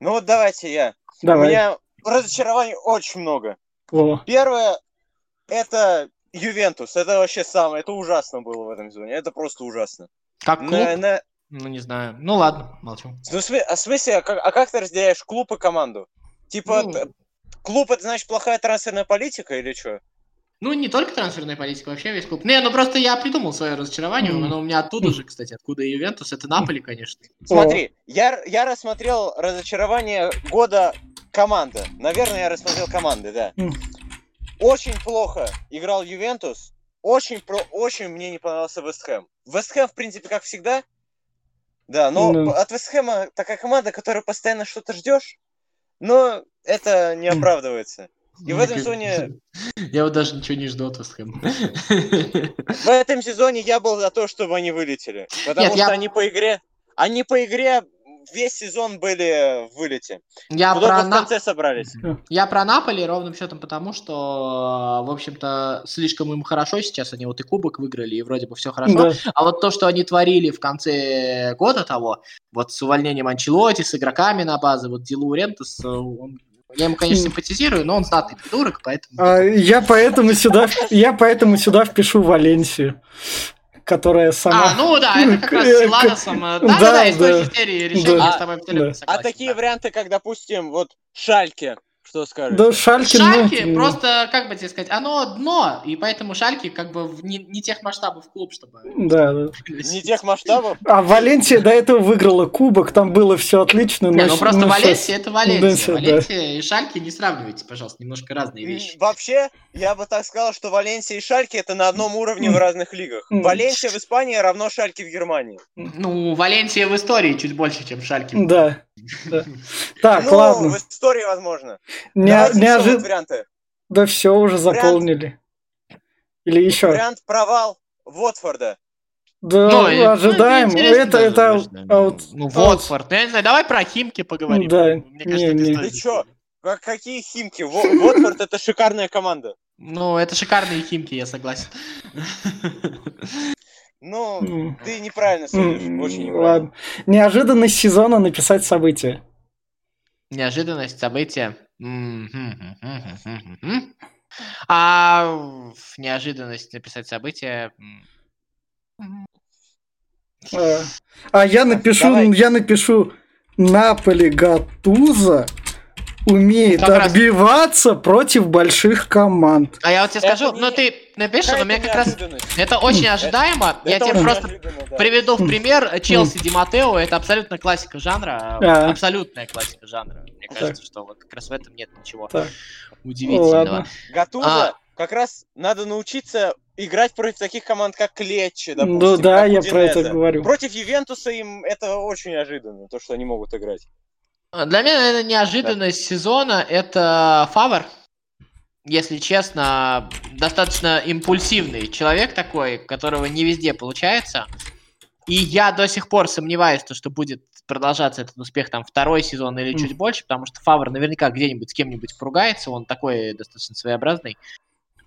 Ну вот давайте я. Давай. У меня разочарований очень много. О. Первое, это Ювентус. Это вообще самое, это ужасно было в этом сезоне. Это просто ужасно. Как клуб? На, на... Ну, не знаю. Ну, ладно, молчу. Ну, в смысле, а в смысле, а как, а как ты разделяешь клуб и команду? Типа, ну... клуб это значит плохая трансферная политика или что? Ну, не только трансферная политика, вообще весь клуб. Не, ну просто я придумал свое разочарование, mm. оно у меня оттуда же, кстати, откуда Ювентус, это Наполи, конечно. Смотри, я, я рассмотрел разочарование года команды. Наверное, я рассмотрел команды, да. Очень плохо играл Ювентус, очень, про, очень мне не понравился Вестхэм. Вестхэм, в принципе, как всегда, да, но no. от Вестхэма такая команда, которая постоянно что-то ждешь, но это не оправдывается. И в этом сезоне... Я вот даже ничего не жду от Вестхэма. В этом сезоне я был за то, чтобы они вылетели. Потому Нет, что я... они по игре... Они по игре весь сезон были в вылете. Я про в конце собрались. Я про Наполи ровным счетом потому, что, в общем-то, слишком им хорошо сейчас. Они вот и кубок выиграли, и вроде бы все хорошо. Да. А вот то, что они творили в конце года того, вот с увольнением Анчелоти, с игроками на базе, вот Дилу Рентес, он я ему, конечно, симпатизирую, но он знатный придурок, поэтому... А, я поэтому сюда, я поэтому сюда впишу Валенсию которая сама... А, ну да, это как раз с Ладосом. Да-да-да, из той серии решения, да, с тобой абсолютно согласен. А такие варианты, как, допустим, вот Шальке, что скажешь? Да, Шальки, Шальки ну, просто, как бы тебе сказать, оно дно, и поэтому Шальки как бы не, не тех масштабов клуб, чтобы... Да, да. Не тех масштабов? А Валенсия до этого выиграла кубок, там было все отлично. Не, ну просто Валенсия это Валенсия. Валенсия и Шальки не сравнивайте, пожалуйста, немножко разные вещи. Вообще, я бы так сказал, что Валенсия и Шальки это на одном уровне в разных лигах. Валенсия в Испании равно Шальки в Германии. Ну, Валенсия в истории чуть больше, чем Шальки. Да. Так, ну, ладно. в истории, возможно. Не, неожиданно. варианты. Да все уже заполнили. Или еще. Вариант провал Вотфорда. Да, ну, ну ожидаем. Ну, это, это, аут, ну, Вотфорд. Я не знаю, давай про Химки поговорим. Да, Мне кажется, не, не. Ты чё? Какие Химки? Вотфорд это шикарная команда. Ну, это шикарные Химки, я согласен. Ну, ты неправильно судишь, очень неправильно. Ладно. Неожиданность сезона написать события. Неожиданность события. А неожиданность написать события. А, а я напишу, Давай. я напишу Наполи Гатуза умеет ну, отбиваться раз... против больших команд. А я вот тебе скажу, не... ну ты напишешь, но мне как раз это очень ожидаемо. я тебе просто приведу в пример Челси Ди Матео, это абсолютно классика жанра, а. абсолютная классика жанра. Мне кажется, что вот как раз в этом нет ничего удивительного. Гатуза, как раз надо научиться играть против таких команд, как Клетчи, допустим. Ну да, я про это говорю. Против Ювентуса им это очень неожиданно, то, что они могут играть. Для меня, наверное, неожиданность да. сезона это Фавор. Если честно, достаточно импульсивный человек такой, которого не везде получается. И я до сих пор сомневаюсь, что будет продолжаться этот успех там второй сезон или чуть больше, потому что Фавор наверняка где-нибудь с кем-нибудь поругается, он такой достаточно своеобразный.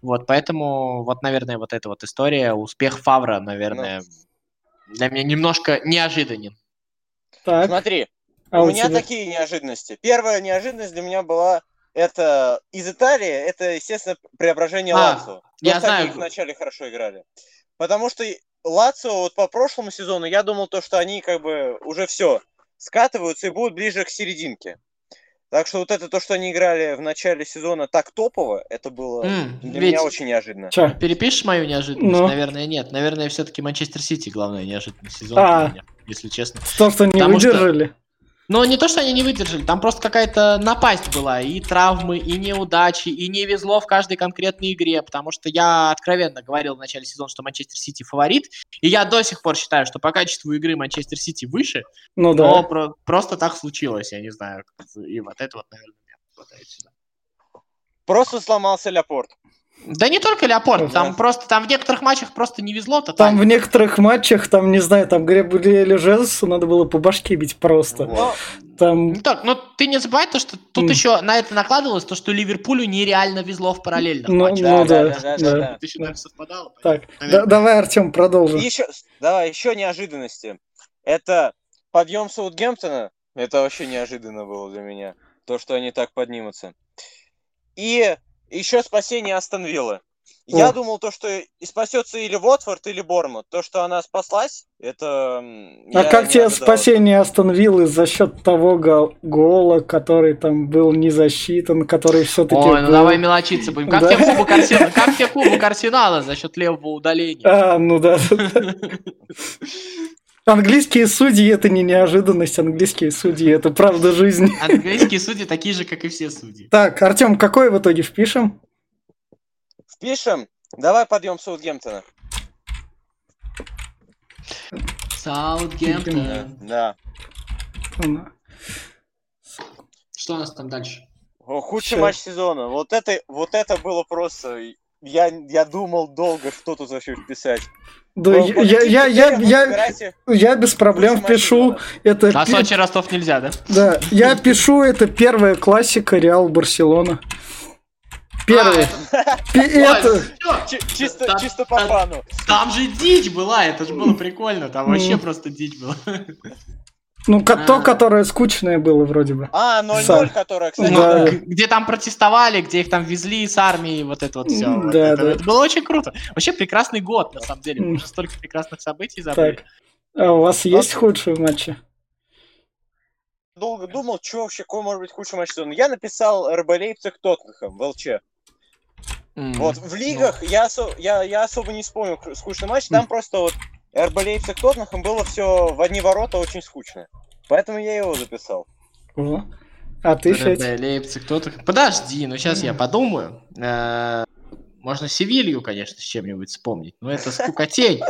Вот, поэтому, вот, наверное, вот эта вот история, успех Фавра, наверное, ну. для меня немножко неожиданен. Так. Смотри, а у, у меня тебя? такие неожиданности. Первая неожиданность для меня была это из Италии, это, естественно, преображение а, Лацио. Я знаю. Они вначале хорошо играли. Потому что Лацио вот по прошлому сезону, я думал то, что они как бы уже все скатываются и будут ближе к серединке. Так что вот это то, что они играли в начале сезона так топово, это было mm, для ведь... меня очень неожиданно. Че? Перепишешь мою неожиданность? Ну. Наверное, нет. Наверное, все-таки Манчестер Сити главная неожиданность сезона а, меня, если честно. То, что не Потому выдержали. Что но не то, что они не выдержали, там просто какая-то напасть была, и травмы, и неудачи, и не везло в каждой конкретной игре, потому что я откровенно говорил в начале сезона, что Манчестер Сити фаворит, и я до сих пор считаю, что по качеству игры Манчестер Сити выше, ну, да. но про- просто так случилось, я не знаю, и вот это вот, наверное, меня хватает сюда. Просто сломался Ляпорт. Да не только Леопорт, там да. просто там в некоторых матчах просто не везло. -то там в некоторых матчах, там, не знаю, там Гребли Жезусу надо было по башке бить просто. Но, там... Ну, так, но ты не забывай то, что тут mm. еще на это накладывалось то, что Ливерпулю нереально везло в параллельных ну, матчах. Ну да, да, да. да, да, да. Еще, наверное, совпадало. Так, да, давай, Артем, продолжим. Еще, давай, еще неожиданности. Это подъем Саутгемптона. Это вообще неожиданно было для меня. То, что они так поднимутся. И еще спасение Астон Виллы. Я думал то, что и спасется или Уотфорд, или Бормут. То, что она спаслась, это... А как тебе спасение Астон Виллы за счет того гол гола, который там был не засчитан, который все-таки Ой, был... ну давай мелочиться будем. Как, да? тебе кубок Арсенала? как тебе кубок Арсенала за счет левого удаления? А, ну да. Английские судьи это не неожиданность, английские судьи это правда жизни. Английские судьи такие же, как и все судьи. Так, Артем, какой в итоге впишем? Впишем. Давай подъем Саутгемптона. Саутгемптон. Да. Что у нас там дальше? О, худший Все. матч сезона. Вот это, вот это было просто... Я, я думал долго, что тут вообще вписать. Да, ну, я, я, я, я, я без проблем пишу. Это а Сочи Ростов нельзя, да? Да, я пишу, это первая классика Реал Барселона. Первый. А, это... Чисто, чисто по фану. Там же дичь была, это же было прикольно. Там вообще просто дичь была. Ну, то, которое скучное было вроде бы. А, 0-0, которое, кстати. Где там протестовали, где их там везли с армии, вот это вот все. Да, да. Это было очень круто. Вообще прекрасный год, на самом деле. Мы уже столько прекрасных событий забыли. Так. А у вас есть худшие матчи? Долго думал, что вообще, какой может быть худший матч сезона. Я написал РБ Лейпциг Тоттенхэм в ЛЧ. Mm, вот, в лигах ну. я, осо- я, я особо не вспомнил скучный матч. Там mm. просто вот РБ Лейпциг Тоттенхэм было все в одни ворота очень скучно. Поэтому я его записал. О. А ты, Федь? Лейпциг Тоттенхэм. Подожди, ну сейчас я подумаю. Э, можно Севилью, конечно, с чем-нибудь вспомнить. Но это скукотень.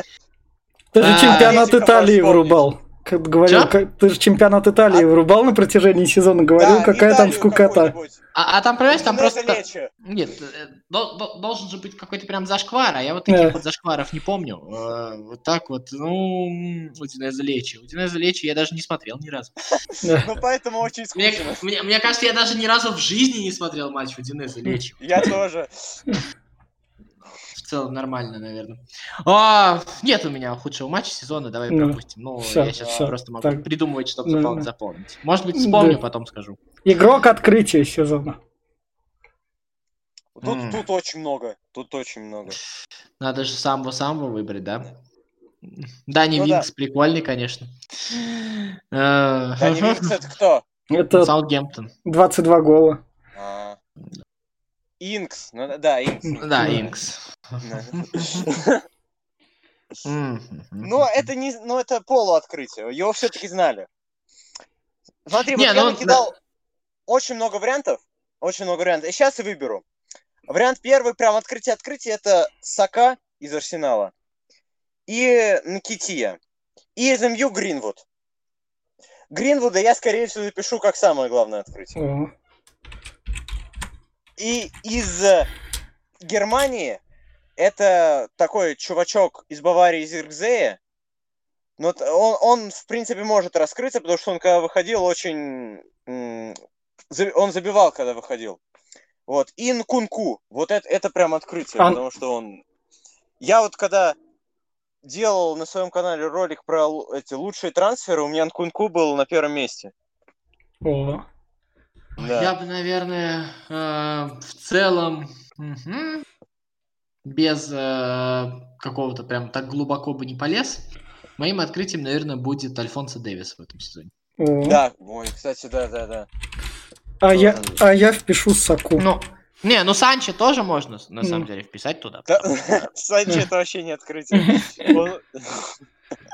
Ты же чемпионат Италии врубал. Как говорил, как, ты же чемпионат Италии а... врубал на протяжении сезона, говорил, да, какая Италию там скукота. А, а там, понимаешь, там просто... Лечи. Нет, э, должен же быть какой-то прям зашквар, а я вот таких yeah. вот зашкваров не помню. Э, вот так вот, ну, Удинеза Лечи. Удинеза Лечи я даже не смотрел ни разу. Ну, поэтому очень скучно. Мне кажется, я даже ни разу в жизни не смотрел матч Удинеза Лечи. Я тоже в целом нормально, наверное. А, нет у меня худшего матча сезона, давай ну, пропустим. Ну, все, я сейчас все, просто могу так. придумывать, чтобы ну, запол- заполнить. Может быть, вспомню, да. потом скажу. Игрок открытия сезона. Тут, mm. тут очень много. Тут очень много. Надо же самбо-самбо выбрать, да? Дани ну, Винкс да. прикольный, конечно. Дани Винкс это кто? Это Саутгемптон. 22 гола. А. Инкс, ну да, Инкс. Да, Инкс. Ну, это не, ну это полуоткрытие. Его все-таки знали. Смотри, вот я ну, накидал очень много вариантов, очень много вариантов. И сейчас я выберу. Вариант первый, прям открытие-открытие, это Сака из Арсенала и Накития. И из МЮ Гринвуд. Гринвуда я, скорее всего, запишу как самое главное открытие. И из Германии это такой чувачок из Баварии, из Иркзея. Но он, он, в принципе, может раскрыться, потому что он, когда выходил, очень... Он забивал, когда выходил. Вот. Ин Кунку. Вот это, это прям открытие, потому что он... Я вот когда делал на своем канале ролик про эти лучшие трансферы, у меня Нкунку был на первом месте. О. Да. Я бы, наверное, э, в целом... Угу без э, какого-то прям так глубоко бы не полез, моим открытием, наверное, будет Альфонсо Дэвис в этом сезоне. Да, ой, кстати, да, да, да. А я, а я впишу Саку. Ну, не, ну Санчи тоже можно, на самом деле, вписать туда. Санчи это вообще не открытие.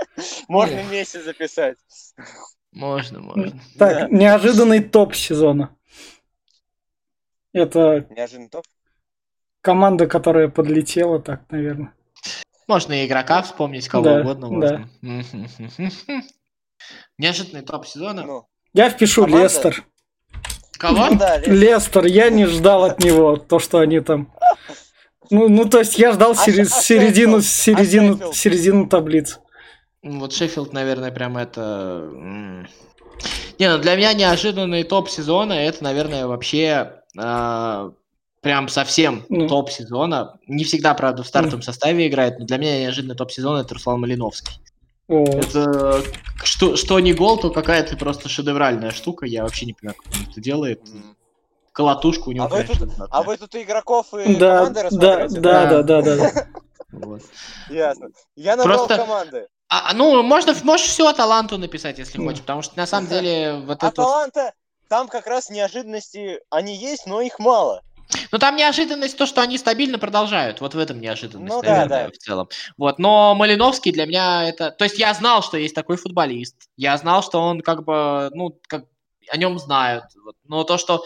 Можно вместе записать. Можно, можно. Так, неожиданный топ сезона. Это... Неожиданный топ? команда, которая подлетела, так, наверное. Можно и игрока вспомнить, кого да, угодно можно. Да. Неожиданный топ сезона. Ну, я впишу команда... Лестер. Кого? Да, Лестер. Лестер. Я не ждал от него то, что они там... Ну, ну то есть я ждал а, а середину, а середину, а середину таблиц. Вот Шеффилд, наверное, прям это... Не, ну для меня неожиданный топ сезона это, наверное, вообще э, прям совсем mm. топ сезона. Не всегда, правда, в стартовом mm. составе играет, но для меня неожиданно топ сезона это Руслан Малиновский. Oh. Это что, что не гол, то какая-то просто шедевральная штука. Я вообще не понимаю, как он это делает. колотушку у него. А вы, тут, а вы тут игроков и да, команды да, да, да, да, да, да. Вот. Ясно. Я набрал Просто... команды. А, ну, можно, можешь все Аталанту написать, если хочешь, потому что на самом деле вот Аталанта, это... там как раз неожиданности, они есть, но их мало. Ну, там неожиданность то, что они стабильно продолжают. Вот в этом неожиданность, ну, наверное, да, да. в целом. Вот. Но Малиновский для меня это... То есть я знал, что есть такой футболист. Я знал, что он как бы, ну, как о нем знают. Вот. Но то, что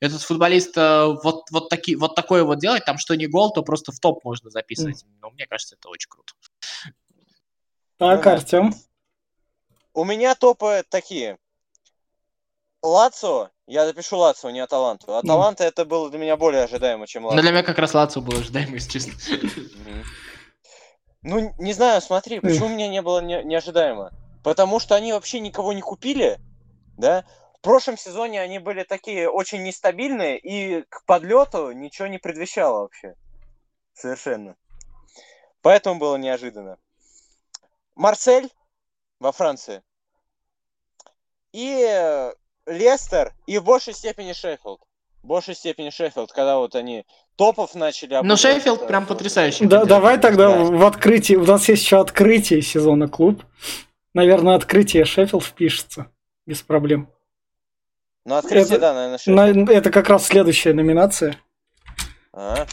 этот футболист э, вот, вот, таки, вот такое вот делать, там что не гол, то просто в топ можно записывать. Mm. Ну, мне кажется, это очень круто. Так, ну, Артем? У меня топы такие. Лацо, я запишу Лацо, не Аталанту. Аталанта mm. это было для меня более ожидаемо, чем Лацо. Но для меня как раз Лацо было ожидаемо, если честно. Ну, не знаю, смотри, почему у меня не было не, неожидаемо? Потому что они вообще никого не купили, да? В прошлом сезоне они были такие очень нестабильные, и к подлету ничего не предвещало вообще. Совершенно. Поэтому было неожиданно. Марсель во Франции. И Лестер, и в большей степени Шеффилд. В большей степени Шеффилд, когда вот они топов начали... Ну, Шеффилд прям потрясающий. Да, давай тогда да. в открытии... У нас есть еще открытие сезона клуб. Наверное, открытие Шеффилд впишется. Без проблем. Ну, открытие, это, да, наверное, Шеффилд. На, это как раз следующая номинация. А?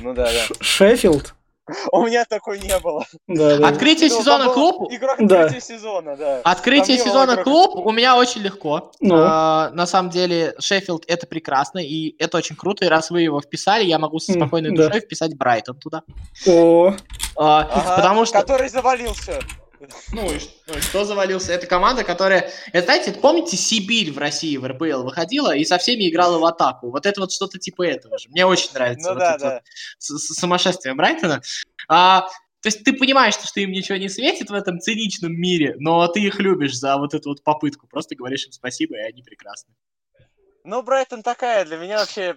Ну да, да. Шеффилд. У меня такой не было. Да, да. Открытие ну, сезона клуб. Игрок открытия да. сезона, да. Открытие сезона игрок... клуб у меня очень легко. Ну. А, на самом деле, Шеффилд это прекрасно, и это очень круто. И раз вы его вписали, я могу со спокойной mm, душой да. вписать Брайтон туда. О. А, ага, потому что. Который завалился. Ну и, ну и что завалился? Это команда, которая... Это, знаете, помните, Сибирь в России в РПЛ выходила и со всеми играла в атаку. Вот это вот что-то типа этого же. Мне очень нравится ну, вот да, это да. Вот сумасшествие Брайтона. А, то есть ты понимаешь, что им ничего не светит в этом циничном мире, но ты их любишь за вот эту вот попытку. Просто говоришь им спасибо, и они прекрасны. Ну, Брайтон такая для меня вообще...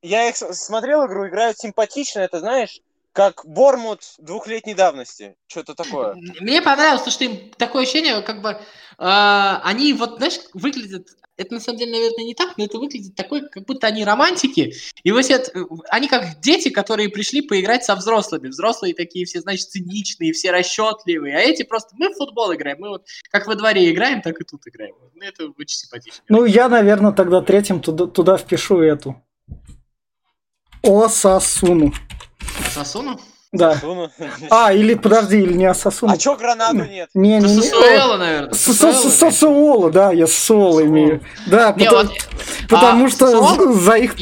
Я их смотрел игру, играют симпатично, это знаешь как Бормут двухлетней давности. Что-то такое. Мне понравилось, что им такое ощущение, как бы э, они вот, знаешь, выглядят это на самом деле, наверное, не так, но это выглядит такой, как будто они романтики. И вот это, они как дети, которые пришли поиграть со взрослыми. Взрослые такие все, значит, циничные, все расчетливые. А эти просто, мы в футбол играем. Мы вот как во дворе играем, так и тут играем. Ну, это очень симпатично. Ну, я, наверное, тогда третьим туда, туда впишу эту. Осасуну. Сосуну? Да. Сосуну? А, или подожди, или не Асасуну. А чё гранату нет? Не, не, не. Сосуэла, наверное. Сосуола, да, я Сосуола имею. Да, потому а, что за их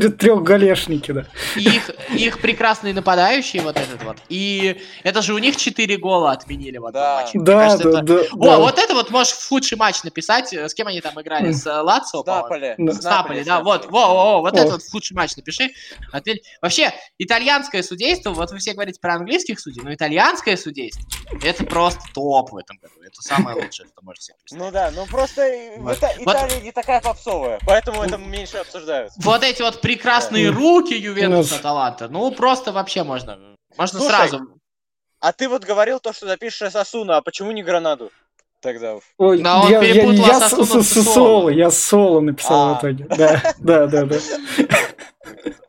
трехголешники, да. Их, их прекрасные нападающие, вот этот вот. И это же у них 4 гола отменили в одном да. матче. Да, кажется, да, это... да, О, да. вот это вот можешь в худший матч написать. С кем они там играли? С э, Лацио? С Наполи. Да. С Наполи, да. Вот, во, во, во, вот о. это вот в худший матч напиши. Отмень. Вообще, итальянское судейство, вот вы все говорите про английских судей, но итальянское судейство, это просто топ в этом году. Это самое лучшее, что можете себе представить. Ну да, ну просто вот. Италия вот. не такая попсовая, поэтому это меньше обсуждают. Вот эти вот прекрасные да. руки Ювентуса таланта. Ну, просто вообще можно. Можно Слушай, сразу. А ты вот говорил то, что запишешь Сосуна, а почему не Гранаду? Тогда. Ой, да, он я, перепутал я, я с, с, соло. Я соло написал а. в итоге. Да, да, да, да.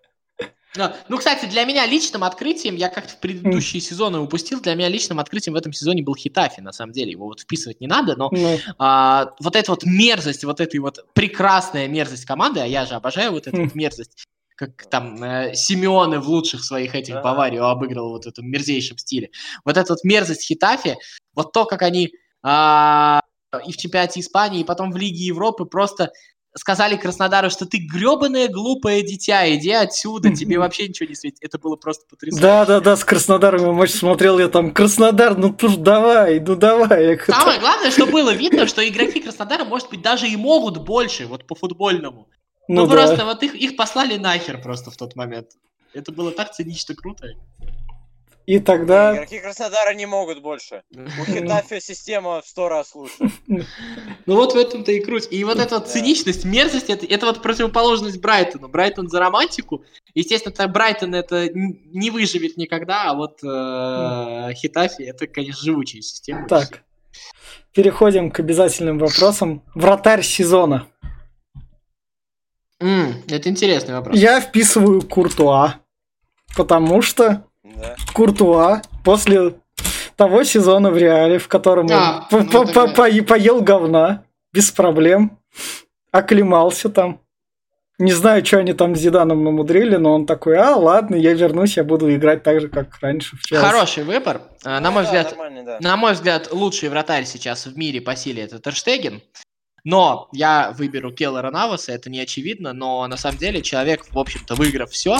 Ну, кстати, для меня личным открытием, я как-то в предыдущие сезоны упустил, для меня личным открытием в этом сезоне был Хитафи, на самом деле. Его вот вписывать не надо, но mm. а, вот эта вот мерзость, вот эта вот прекрасная мерзость команды, а я же обожаю вот эту вот мерзость, как там э, Симеоне в лучших своих этих. Баварию обыграл вот в этом мерзейшем стиле. Вот эта вот мерзость Хитафи, вот то, как они а, и в чемпионате Испании, и потом в Лиге Европы просто сказали Краснодару, что ты гребаное глупое дитя, иди отсюда, тебе вообще ничего не светит. Это было просто потрясающе. Да, да, да, с Краснодаром я матч смотрел, я там, Краснодар, ну туж давай, ну давай. Самое главное, что было видно, что игроки Краснодара, может быть, даже и могут больше, вот по футбольному. Ну, ну да. просто вот их, их послали нахер просто в тот момент. Это было так цинично круто. И тогда... Игроки Краснодара не могут больше. У Хитафи система в сто раз лучше. Ну вот в этом-то и круть. И вот эта вот циничность, мерзость, это, это вот противоположность Брайтону. Брайтон за романтику. Естественно, это Брайтон это не выживет никогда, а вот э, Хитафи это, конечно, живучая система. Так, переходим к обязательным вопросам. Вратарь сезона. Mm, это интересный вопрос. Я вписываю Куртуа, потому что да. Куртуа после того сезона в Реале, в котором а, он ну, по поел говна без проблем, оклемался там. Не знаю, что они там с Зиданом намудрили, но он такой, а, ладно, я вернусь, я буду играть так же, как раньше в Челси. Хороший выбор. А, на мой да, взгляд, да. на мой взгляд, лучший вратарь сейчас в мире по силе это Терштеген. Но я выберу Келлера Наваса, это не очевидно, но на самом деле человек, в общем-то, выиграв все,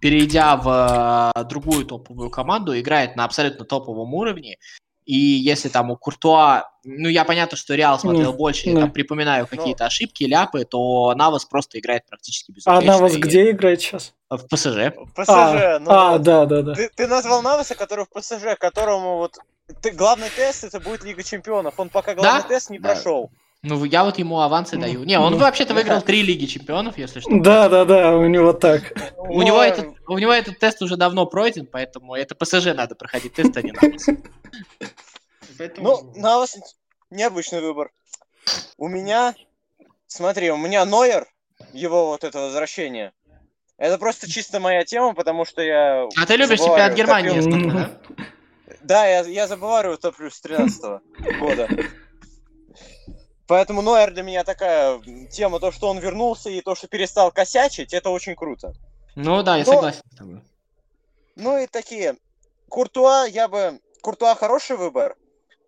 перейдя в э, другую топовую команду, играет на абсолютно топовом уровне. И если там у Куртуа, ну я понятно, что Реал смотрел mm, больше, я там припоминаю ну. какие-то ошибки, ляпы, то Навас просто играет практически без А Навас и... где играет сейчас? В ПСЖ. В ПСЖ, а, ну, а да, да, да. Ты, ты назвал Наваса, который в ПСЖ, которому вот ты, главный тест это будет Лига Чемпионов. Он пока главный да? тест не да. прошел. Ну, я вот ему авансы ну, даю. Не, он ну, вообще-то выиграл три Лиги Чемпионов, если что. Да, да, да, у него так. У него, этот, у него этот тест уже давно пройден, поэтому это ПСЖ надо проходить тест, а не Навас. Ну, Навас необычный выбор. У меня, смотри, у меня Нойер, его вот это возвращение, это просто чисто моя тема, потому что я... А ты любишь чемпионат Германии, да? Да, я, я за Баварию топлю с 13 года. Поэтому Нойер для меня такая тема, то, что он вернулся и то, что перестал косячить, это очень круто. Ну да, я Но... согласен с тобой. Ну и такие. Куртуа, я бы... Куртуа хороший выбор,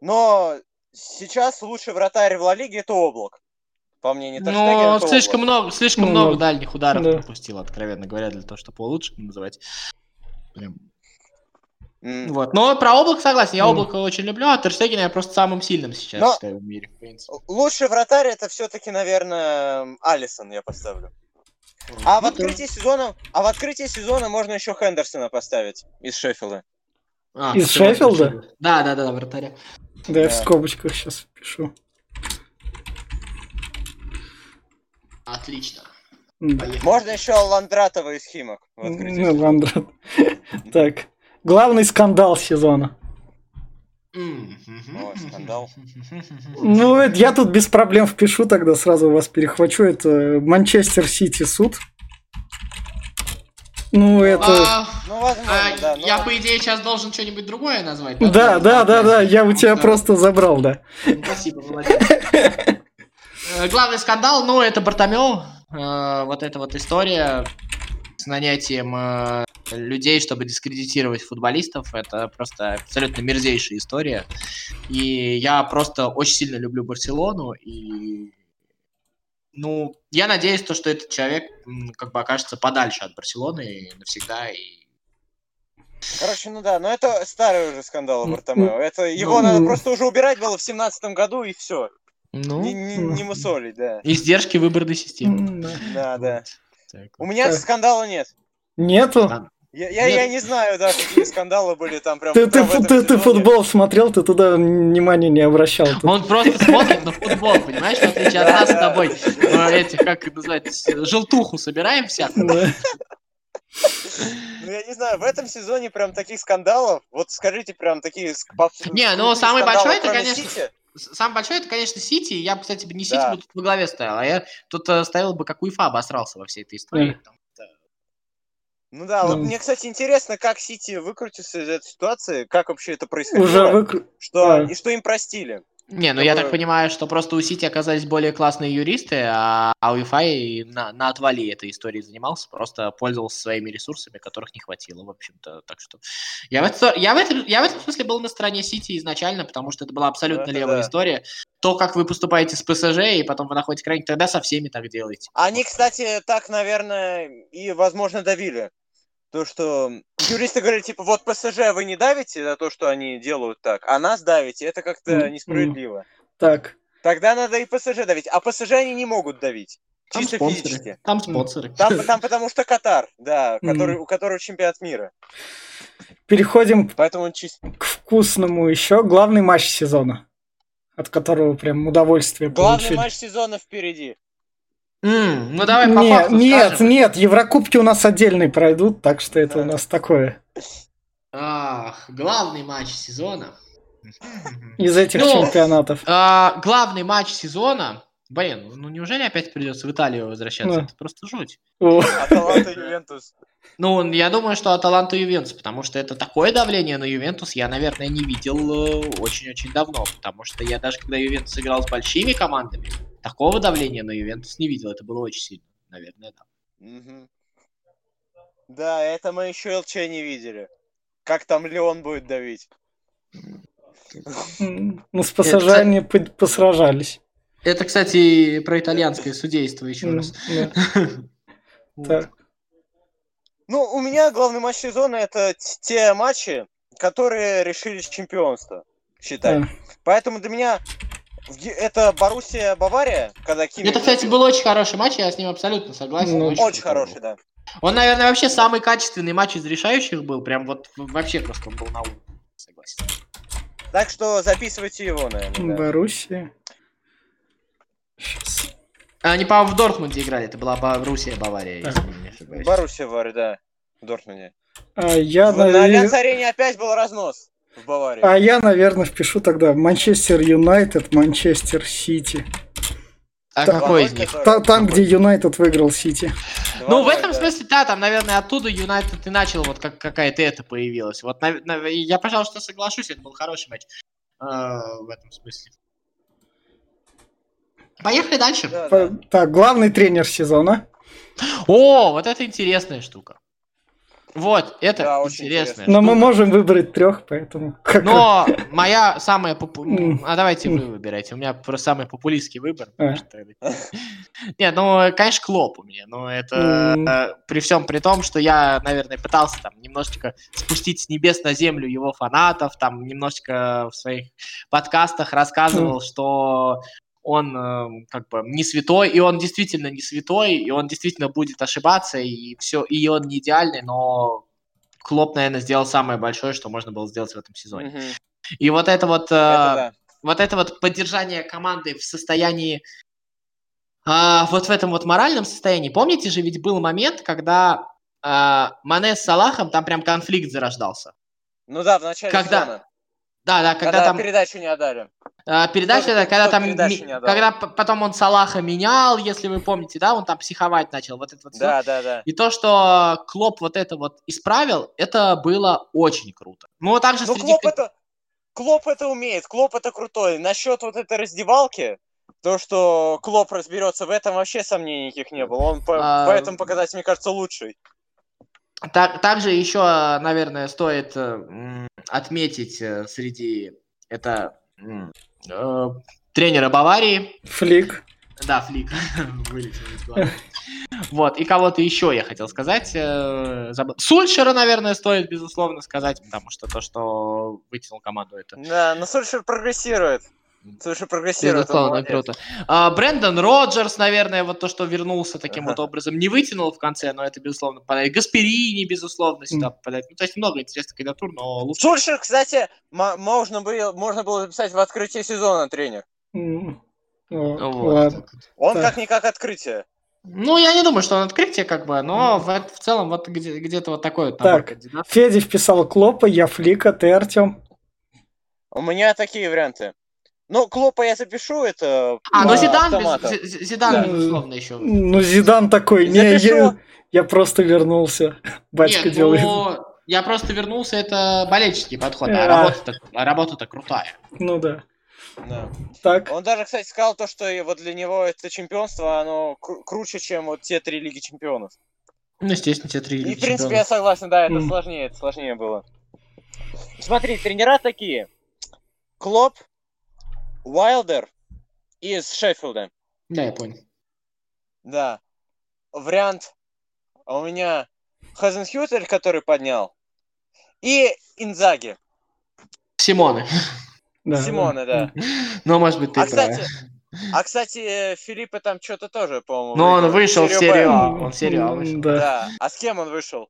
но сейчас лучший вратарь в Ла Лиге это Облак. По мнению Ну, слишком много, слишком ну, много дальних ударов да. пропустил, откровенно говоря, для того, чтобы его лучше называть. Прям Mm. Вот. Но про облако согласен, я mm. облако очень люблю, а Терштегена я просто самым сильным сейчас Но считаю в мире, в принципе. Лучший вратарь это все-таки, наверное, Алисон я поставлю. Mm. А в открытии сезона, а в открытии сезона можно еще Хендерсона поставить из Шеффилда. А, из Шеффилда? Да, да, да, вратаря. Да, да, я в скобочках сейчас пишу. Отлично. Можно еще Ландратова из Химок. Ну, Ландрат. Так. Главный скандал сезона. О, скандал. Ну, это я тут без проблем впишу, тогда сразу вас перехвачу. Это Манчестер Сити суд. Ну, это... А, ну, возможно, а, да. Но... Я, по идее, сейчас должен что-нибудь другое назвать. Да, да, да, да, да, я у тебя просто забрал, да. Спасибо, молодец. Э, главный скандал, ну, это Бартомеу. Э, вот эта вот история с нанятием э, людей, чтобы дискредитировать футболистов. Это просто абсолютно мерзейшая история. И я просто очень сильно люблю Барселону. И ну, я надеюсь, то, что этот человек как бы окажется подальше от Барселоны навсегда. И... Короче, ну да, но это старый уже скандал Бартомео. Это его ну, надо просто уже убирать было в семнадцатом году и все. Ну, не, не, не мусолить, да. Издержки выборной системы. Да, да. Так. У меня скандала нет. Нету? Я, я, я не знаю, да, какие скандалы были там прям. Ты, ты, ты, ты футбол смотрел, ты туда внимания не обращал. Тут. Он просто смотрит на футбол, понимаешь, в отличие от нас с тобой, э, этих, как называть, желтуху собираем всякую. Ну, я не знаю, в этом сезоне прям таких скандалов, вот скажите прям такие... Не, ну, самый большой это, конечно... Самый большой это, конечно, Сити. Я бы, кстати, не Сити да. бы тут во главе ставил, а я тут э, ставил бы, как УЕФА обосрался во всей этой истории. Mm. Ну да, вот мне, кстати, интересно, как Сити выкрутился из этой ситуации, как вообще это происходило, Уже выкру... что, а. и что им простили. Не, ну я так понимаю, что просто у Сити оказались более классные юристы, а, а UEFI на, на отвали этой истории занимался, просто пользовался своими ресурсами, которых не хватило, в общем-то. Так что я в, это, я, в этом, я в этом смысле был на стороне Сити изначально, потому что это была абсолютно это левая да. история. То, как вы поступаете с ПСЖ, и потом вы находите крайне, тогда со всеми так делаете. Они, кстати, так, наверное, и, возможно, давили. То, что юристы говорят, типа, вот ПСЖ вы не давите за то, что они делают так, а нас давите, это как-то несправедливо. Так. Тогда надо и ПСЖ давить, а ПСЖ они не могут давить. Там чисто спонсоры. физически. Там спонсоры. Там, там потому что Катар, да, который, у которого чемпионат мира. Переходим Поэтому чисто... к вкусному еще. Главный матч сезона, от которого прям удовольствие Главный получили. матч сезона впереди. Mm, ну давай по нет, факту Нет, скажем. нет, Еврокубки у нас отдельные пройдут, так что это у нас такое. Ах, главный матч сезона. Из этих ну, чемпионатов. А, главный матч сезона Блин, ну неужели опять придется в Италию возвращаться? Да. Это просто жуть. Аталанта Ювентус. Ну, я думаю, что Аталанта Ювентус, потому что это такое давление на Ювентус я, наверное, не видел э, очень-очень давно, потому что я даже когда Ювентус играл с большими командами, такого давления на Ювентус не видел. Это было очень сильно, наверное, да. Угу. Да, это мы еще ЛЧ не видели. Как там Леон будет давить? Ну, с пассажирами посражались. Это, кстати, про итальянское судейство еще раз. Так. Ну, у меня главный матч сезона это те матчи, которые решили чемпионство, считай. Поэтому для меня это Боруссия Бавария, когда Кими... Это, кстати, был очень хороший матч, я с ним абсолютно согласен. Ну, очень, очень хороший, да. Он, наверное, вообще самый качественный матч из решающих был. Прям вот вообще просто он был на уровне. Согласен. Так что записывайте его, наверное. Да. Боруссия. Сейчас. Они, по-моему, в Дортмунде играли. Это была Боруссия, Бавария, если не ошибаюсь. Боруссия, Бавария, да. В Дортмунде. А я, наверное... На Альянс-арене опять был разнос в Баварии. А я, наверное, впишу тогда Манчестер Юнайтед, Манчестер Сити. А Та, какой из них? Та, там, где Юнайтед выиграл Сити. Ну, в этом смысле, да, там, наверное, оттуда Юнайтед и начал, вот как какая-то это появилась. Вот, на, на, я, пожалуйста, соглашусь, это был хороший матч э, в этом смысле. Поехали дальше. Да, да. Так, главный тренер сезона. О, вот это интересная штука. Вот, это да, интересно. Но мы можем выбрать трех, поэтому. Но моя самая популярная. А давайте вы выбирайте. У меня просто самый популистский выбор. А. Нет, ну, конечно, Клоп у меня. Но это при всем при том, что я, наверное, пытался там немножечко спустить с небес на землю его фанатов, там немножечко в своих подкастах рассказывал, что он э, как бы не святой, и он действительно не святой, и он действительно будет ошибаться, и все, и он не идеальный, но Клоп, наверное, сделал самое большое, что можно было сделать в этом сезоне. Mm-hmm. И вот это вот, э, это да. вот это вот поддержание команды в состоянии, э, вот в этом вот моральном состоянии. Помните же, ведь был момент, когда э, Мане с Салахом там прям конфликт зарождался. Ну да, в начале когда, сезона. Да, да, когда, когда там... передачу не отдали. А, передача, да, когда там... Ми... Когда потом он Салаха менял, если вы помните, да, он там психовать начал, вот это вот Да, да, да. И то, что Клоп вот это вот исправил, это было очень круто. Ну, вот также ну, среди... Клоп это... Клоп это умеет, Клоп это крутой. Насчет вот этой раздевалки, то, что Клоп разберется в этом, вообще сомнений никаких не было. Он по, а... по этому показателю, мне кажется, лучший. Так, также еще, наверное, стоит э, отметить э, среди это тренера Баварии. Флик. Да, Флик. Вот, и кого-то еще я хотел сказать. Э, Сульшера, наверное, стоит, безусловно, сказать, потому что то, что вытянул команду, это... Да, но Сульшер прогрессирует. Слушай, прогрессирует. Безусловно, круто. А, Брэндон Роджерс, наверное, вот то, что вернулся таким ага. вот образом, не вытянул в конце, но это, безусловно, попадает. Гасперини, безусловно, сюда mm. попадает. Ну, то есть много интересных кандидатур, но лучше... Сульшер, кстати, можно было, можно было записать в открытие сезона тренер. Mm. Ну, вот. Он как-никак открытие. Ну, я не думаю, что он открытие, как бы, но в, в целом вот где- где-то вот такой вот Так, кандидат. Федя вписал Клопа, я Флика, ты Артем. У меня такие варианты. Ну, Клопа я запишу, это... А, ну Зидан, без, Зидан, да. безусловно, еще. Ну, Зидан такой, не, я, я просто вернулся. Батька Нет, делает. Ну, я просто вернулся, это болельческий подход, а, а работа-то, а работа-то крутая. Ну да. Да. Так. Он даже, кстати, сказал то, что вот для него это чемпионство, оно кру- круче, чем вот те три Лиги Чемпионов. Ну, естественно, те три Лиги И, в принципе, я согласен, да, это mm. сложнее, это сложнее было. Смотри, тренера такие. Клоп, Уайлдер из Шеффилда. Да, я понял. Да. Вариант у меня Хазенхютель, который поднял, и Инзаги. Симоны. Да, Симоны, да. Ну, может быть, ты а, кстати, а, кстати, Филиппа там что-то тоже, по-моему, Ну, он вышел в серию А. Он в серию А вышел. Да. да. А с кем он вышел?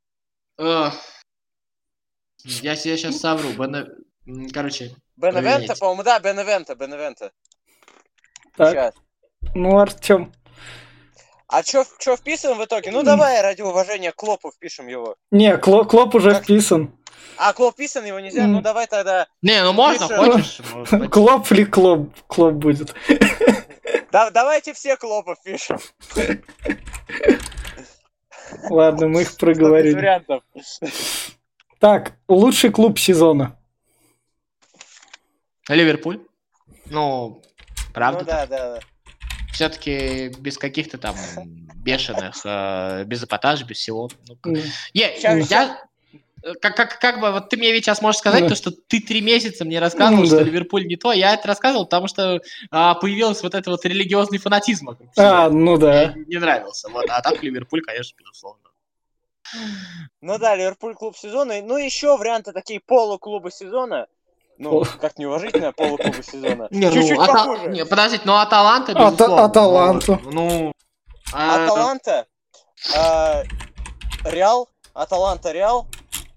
Я себе сейчас совру. Короче, Беневента, по-моему, да, Беневента, Беневента. Так. Сейчас. Ну, Артем. А что что вписан в итоге? Ну давай ради уважения Клопу впишем его. Не, Клоп, Клоп уже как... вписан. А, Клоп вписан, его нельзя? Ну давай тогда... Не, ну можно, впишем. хочешь. Клоп или Клоп? Клоп будет. Да, давайте все Клопов пишем. Ладно, мы их проговорили. вариантов. Так, лучший клуб сезона. Ливерпуль. Ну, правда. Ну да, да, да. Все-таки без каких-то там бешеных, э, без эпатажа, без всего. Ну, я, я, как, как, как бы, вот ты мне ведь сейчас можешь сказать, то, что ты три месяца мне рассказывал, что Ливерпуль не то. Я это рассказывал, потому что а, появился вот этот вот религиозный фанатизм. А, ну да. Мне не нравился. Вот, а так Ливерпуль, конечно, безусловно. Ну да, Ливерпуль клуб сезона. Ну еще варианты такие полуклуба сезона. Ну, как неуважительно, полуклуба сезона. Не, Чуть-чуть ну, похуже. Не, подождите, ну Аталанта, безусловно. Аталанта. Ну, а... Аталанта, а, Реал, Аталанта, Реал,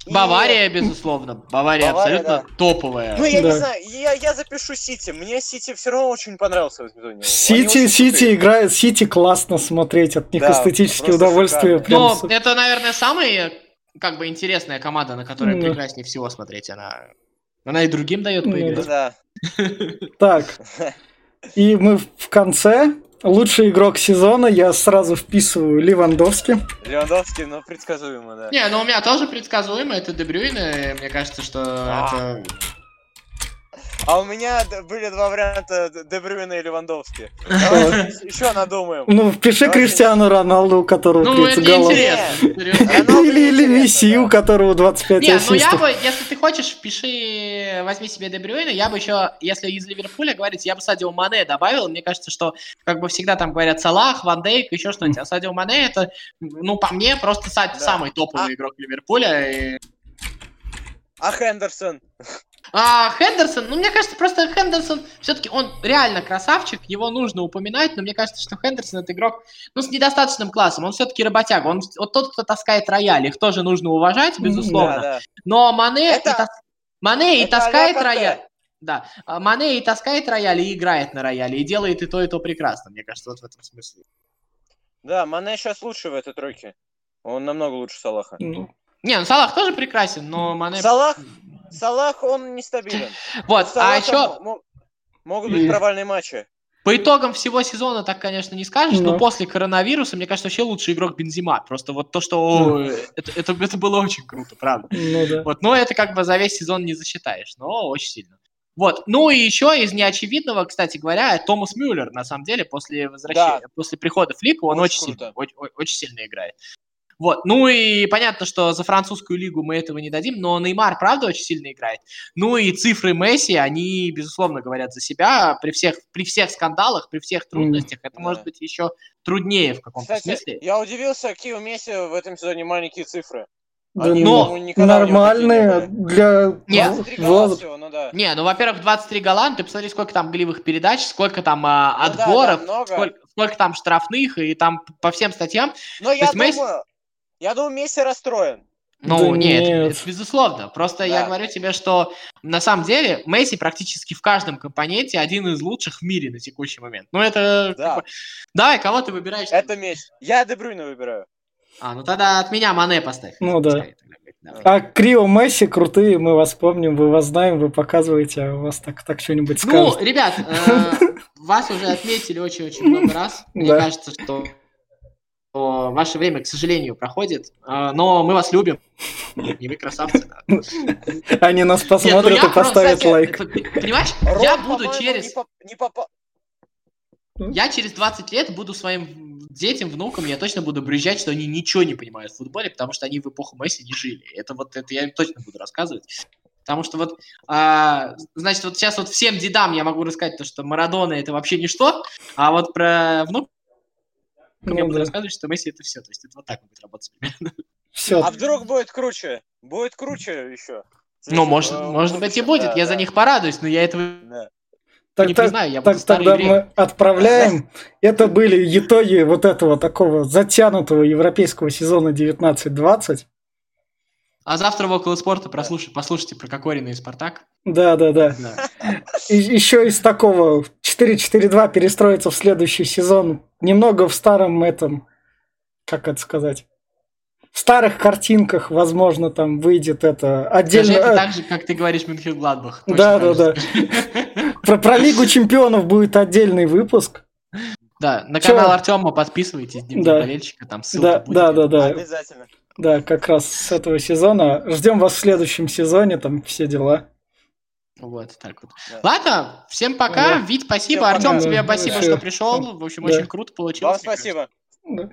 Бавария, безусловно. Бавария, Бавария абсолютно да. топовая. Ну, я да. не знаю, я, я запишу Сити. Мне Сити все равно очень понравился в сезоне. Сити, Сити играет, Сити классно смотреть, от них да, удовольствие. Прям... Но это, наверное, самая как бы интересная команда, на которой mm. прекраснее всего смотреть. Она, она и другим дает поиграть. Ну, да. Так, и мы в конце Лучший игрок сезона я сразу вписываю Левандовский. Левандовский, ну, предсказуемо, да. Не, ну у меня тоже предсказуемо, это Дебрюйна, мне кажется, что а. это а у меня были два варианта Дебрюина и Левандовски. Еще надумаем. Ну, пиши Криштиану Роналду, у которого ну, 30 голов. Или, или Месси, у которого 25 Не, ну я бы, если ты хочешь, пиши, возьми себе Дебрюина, я бы еще, если из Ливерпуля говорить, я бы Садио Мане добавил. Мне кажется, что, как бы всегда там говорят, Салах, Ван Дейк, еще что-нибудь. А Садио Мане это, ну, по мне, просто самый топовый а игрок Ливерпуля. А Хендерсон? А Хендерсон, ну, мне кажется, просто Хендерсон, все-таки он реально красавчик, его нужно упоминать, но мне кажется, что Хендерсон это игрок, ну, с недостаточным классом, он все-таки работяга, он вот тот, кто таскает рояль, их тоже нужно уважать, безусловно, да, да. но Мане, это, и, тас... Мане и таскает рояль. Да, а Мане и таскает рояль, и играет на рояле, и делает и то, и то прекрасно, мне кажется, вот в этом смысле. Да, Мане сейчас лучше в этой тройке. Он намного лучше Салаха. Ну. Не, ну Салах тоже прекрасен, но Мане... Салах, Салах, он нестабилен. Вот, а еще... Могут быть провальные матчи. По итогам всего сезона так, конечно, не скажешь, но, но после коронавируса, мне кажется, вообще лучший игрок Бензима. Просто вот то, что ну. это, это, это было очень круто, правда. Ну, да. вот, но это как бы за весь сезон не засчитаешь, но очень сильно. Вот. Ну и еще из неочевидного, кстати говоря, Томас Мюллер, на самом деле, после возвращения, да. после прихода Флика, он очень, очень, сильно, очень, очень сильно играет. Вот. Ну и понятно, что за французскую лигу мы этого не дадим, но Неймар, правда, очень сильно играет. Ну и цифры Месси, они, безусловно, говорят за себя. При всех, при всех скандалах, при всех трудностях, mm, это да. может быть еще труднее в каком-то Кстати, смысле. Я удивился, какие у Месси в этом сезоне маленькие цифры. Да, Они, но нормальные для Нет. Влад... ну, да. Не, ну, во-первых, 23 гола, ты посмотри, сколько там голевых передач, сколько там а, отборов, ну, да, да, сколько, сколько там штрафных, и там по всем статьям. Но я думаю, Месси... Я думаю, Месси расстроен. Ну, да нет, нет. Это, безусловно. Просто да. я говорю тебе, что на самом деле Месси практически в каждом компоненте один из лучших в мире на текущий момент. Ну, это... Да. Как бы... Давай, кого ты выбираешь? Это Месси. Я Дебрюйна выбираю. А, ну тогда от меня Мане поставь. Ну да. А Крио Месси крутые, мы вас помним, вы вас знаем, вы показываете, а у вас так, так что-нибудь скажут. Ну, ребят, э, вас уже отметили очень-очень много раз. Мне кажется, что ваше время, к сожалению, проходит, а, но мы вас любим. И вы красавцы. Они нас посмотрят ну и поставят лайк. Понимаешь, я буду через... Я через 20 лет буду своим детям, внукам, я точно буду брюзжать, что они ничего не понимают в футболе, потому что они в эпоху Месси не жили. Это вот это я им точно буду рассказывать. Потому что вот, а, значит, вот сейчас вот всем дедам я могу рассказать то, что Марадона это вообще ничто, а вот про внук ну, я буду рассказывать, что Месси это все. То есть это вот так будет работать примерно. Все. А вдруг будет круче? Будет круче еще. Ну, может, э, может быть и будет. Да, я да. за них порадуюсь, но я этого да. Так, не так, признаю, я так, Тогда время. мы отправляем. Это были итоги вот этого такого затянутого европейского сезона 19-20. А завтра в около спорта прослушай, послушайте про Кокорина и Спартак. Да, да, да. И, еще из такого 4-4-2 перестроиться в следующий сезон. Немного в старом этом, как это сказать, в старых картинках, возможно, там выйдет это отдельно. Скажи это так же, как ты говоришь Мюнхен-Гладбах. Да, да, да. Про, про Лигу чемпионов будет отдельный выпуск. Да, на канал Артема подписывайтесь, Дневник да. болельщика, там ссылка да, будет. Да, да, да. Обязательно. Да, как раз с этого сезона. Ждем вас в следующем сезоне, там все дела. Вот, так вот. Да. Ладно, всем пока. Да. Вить, спасибо. Всем Артем, пока. тебе спасибо, да. что пришел. В общем, да. очень круто получилось. Вам спасибо. Да.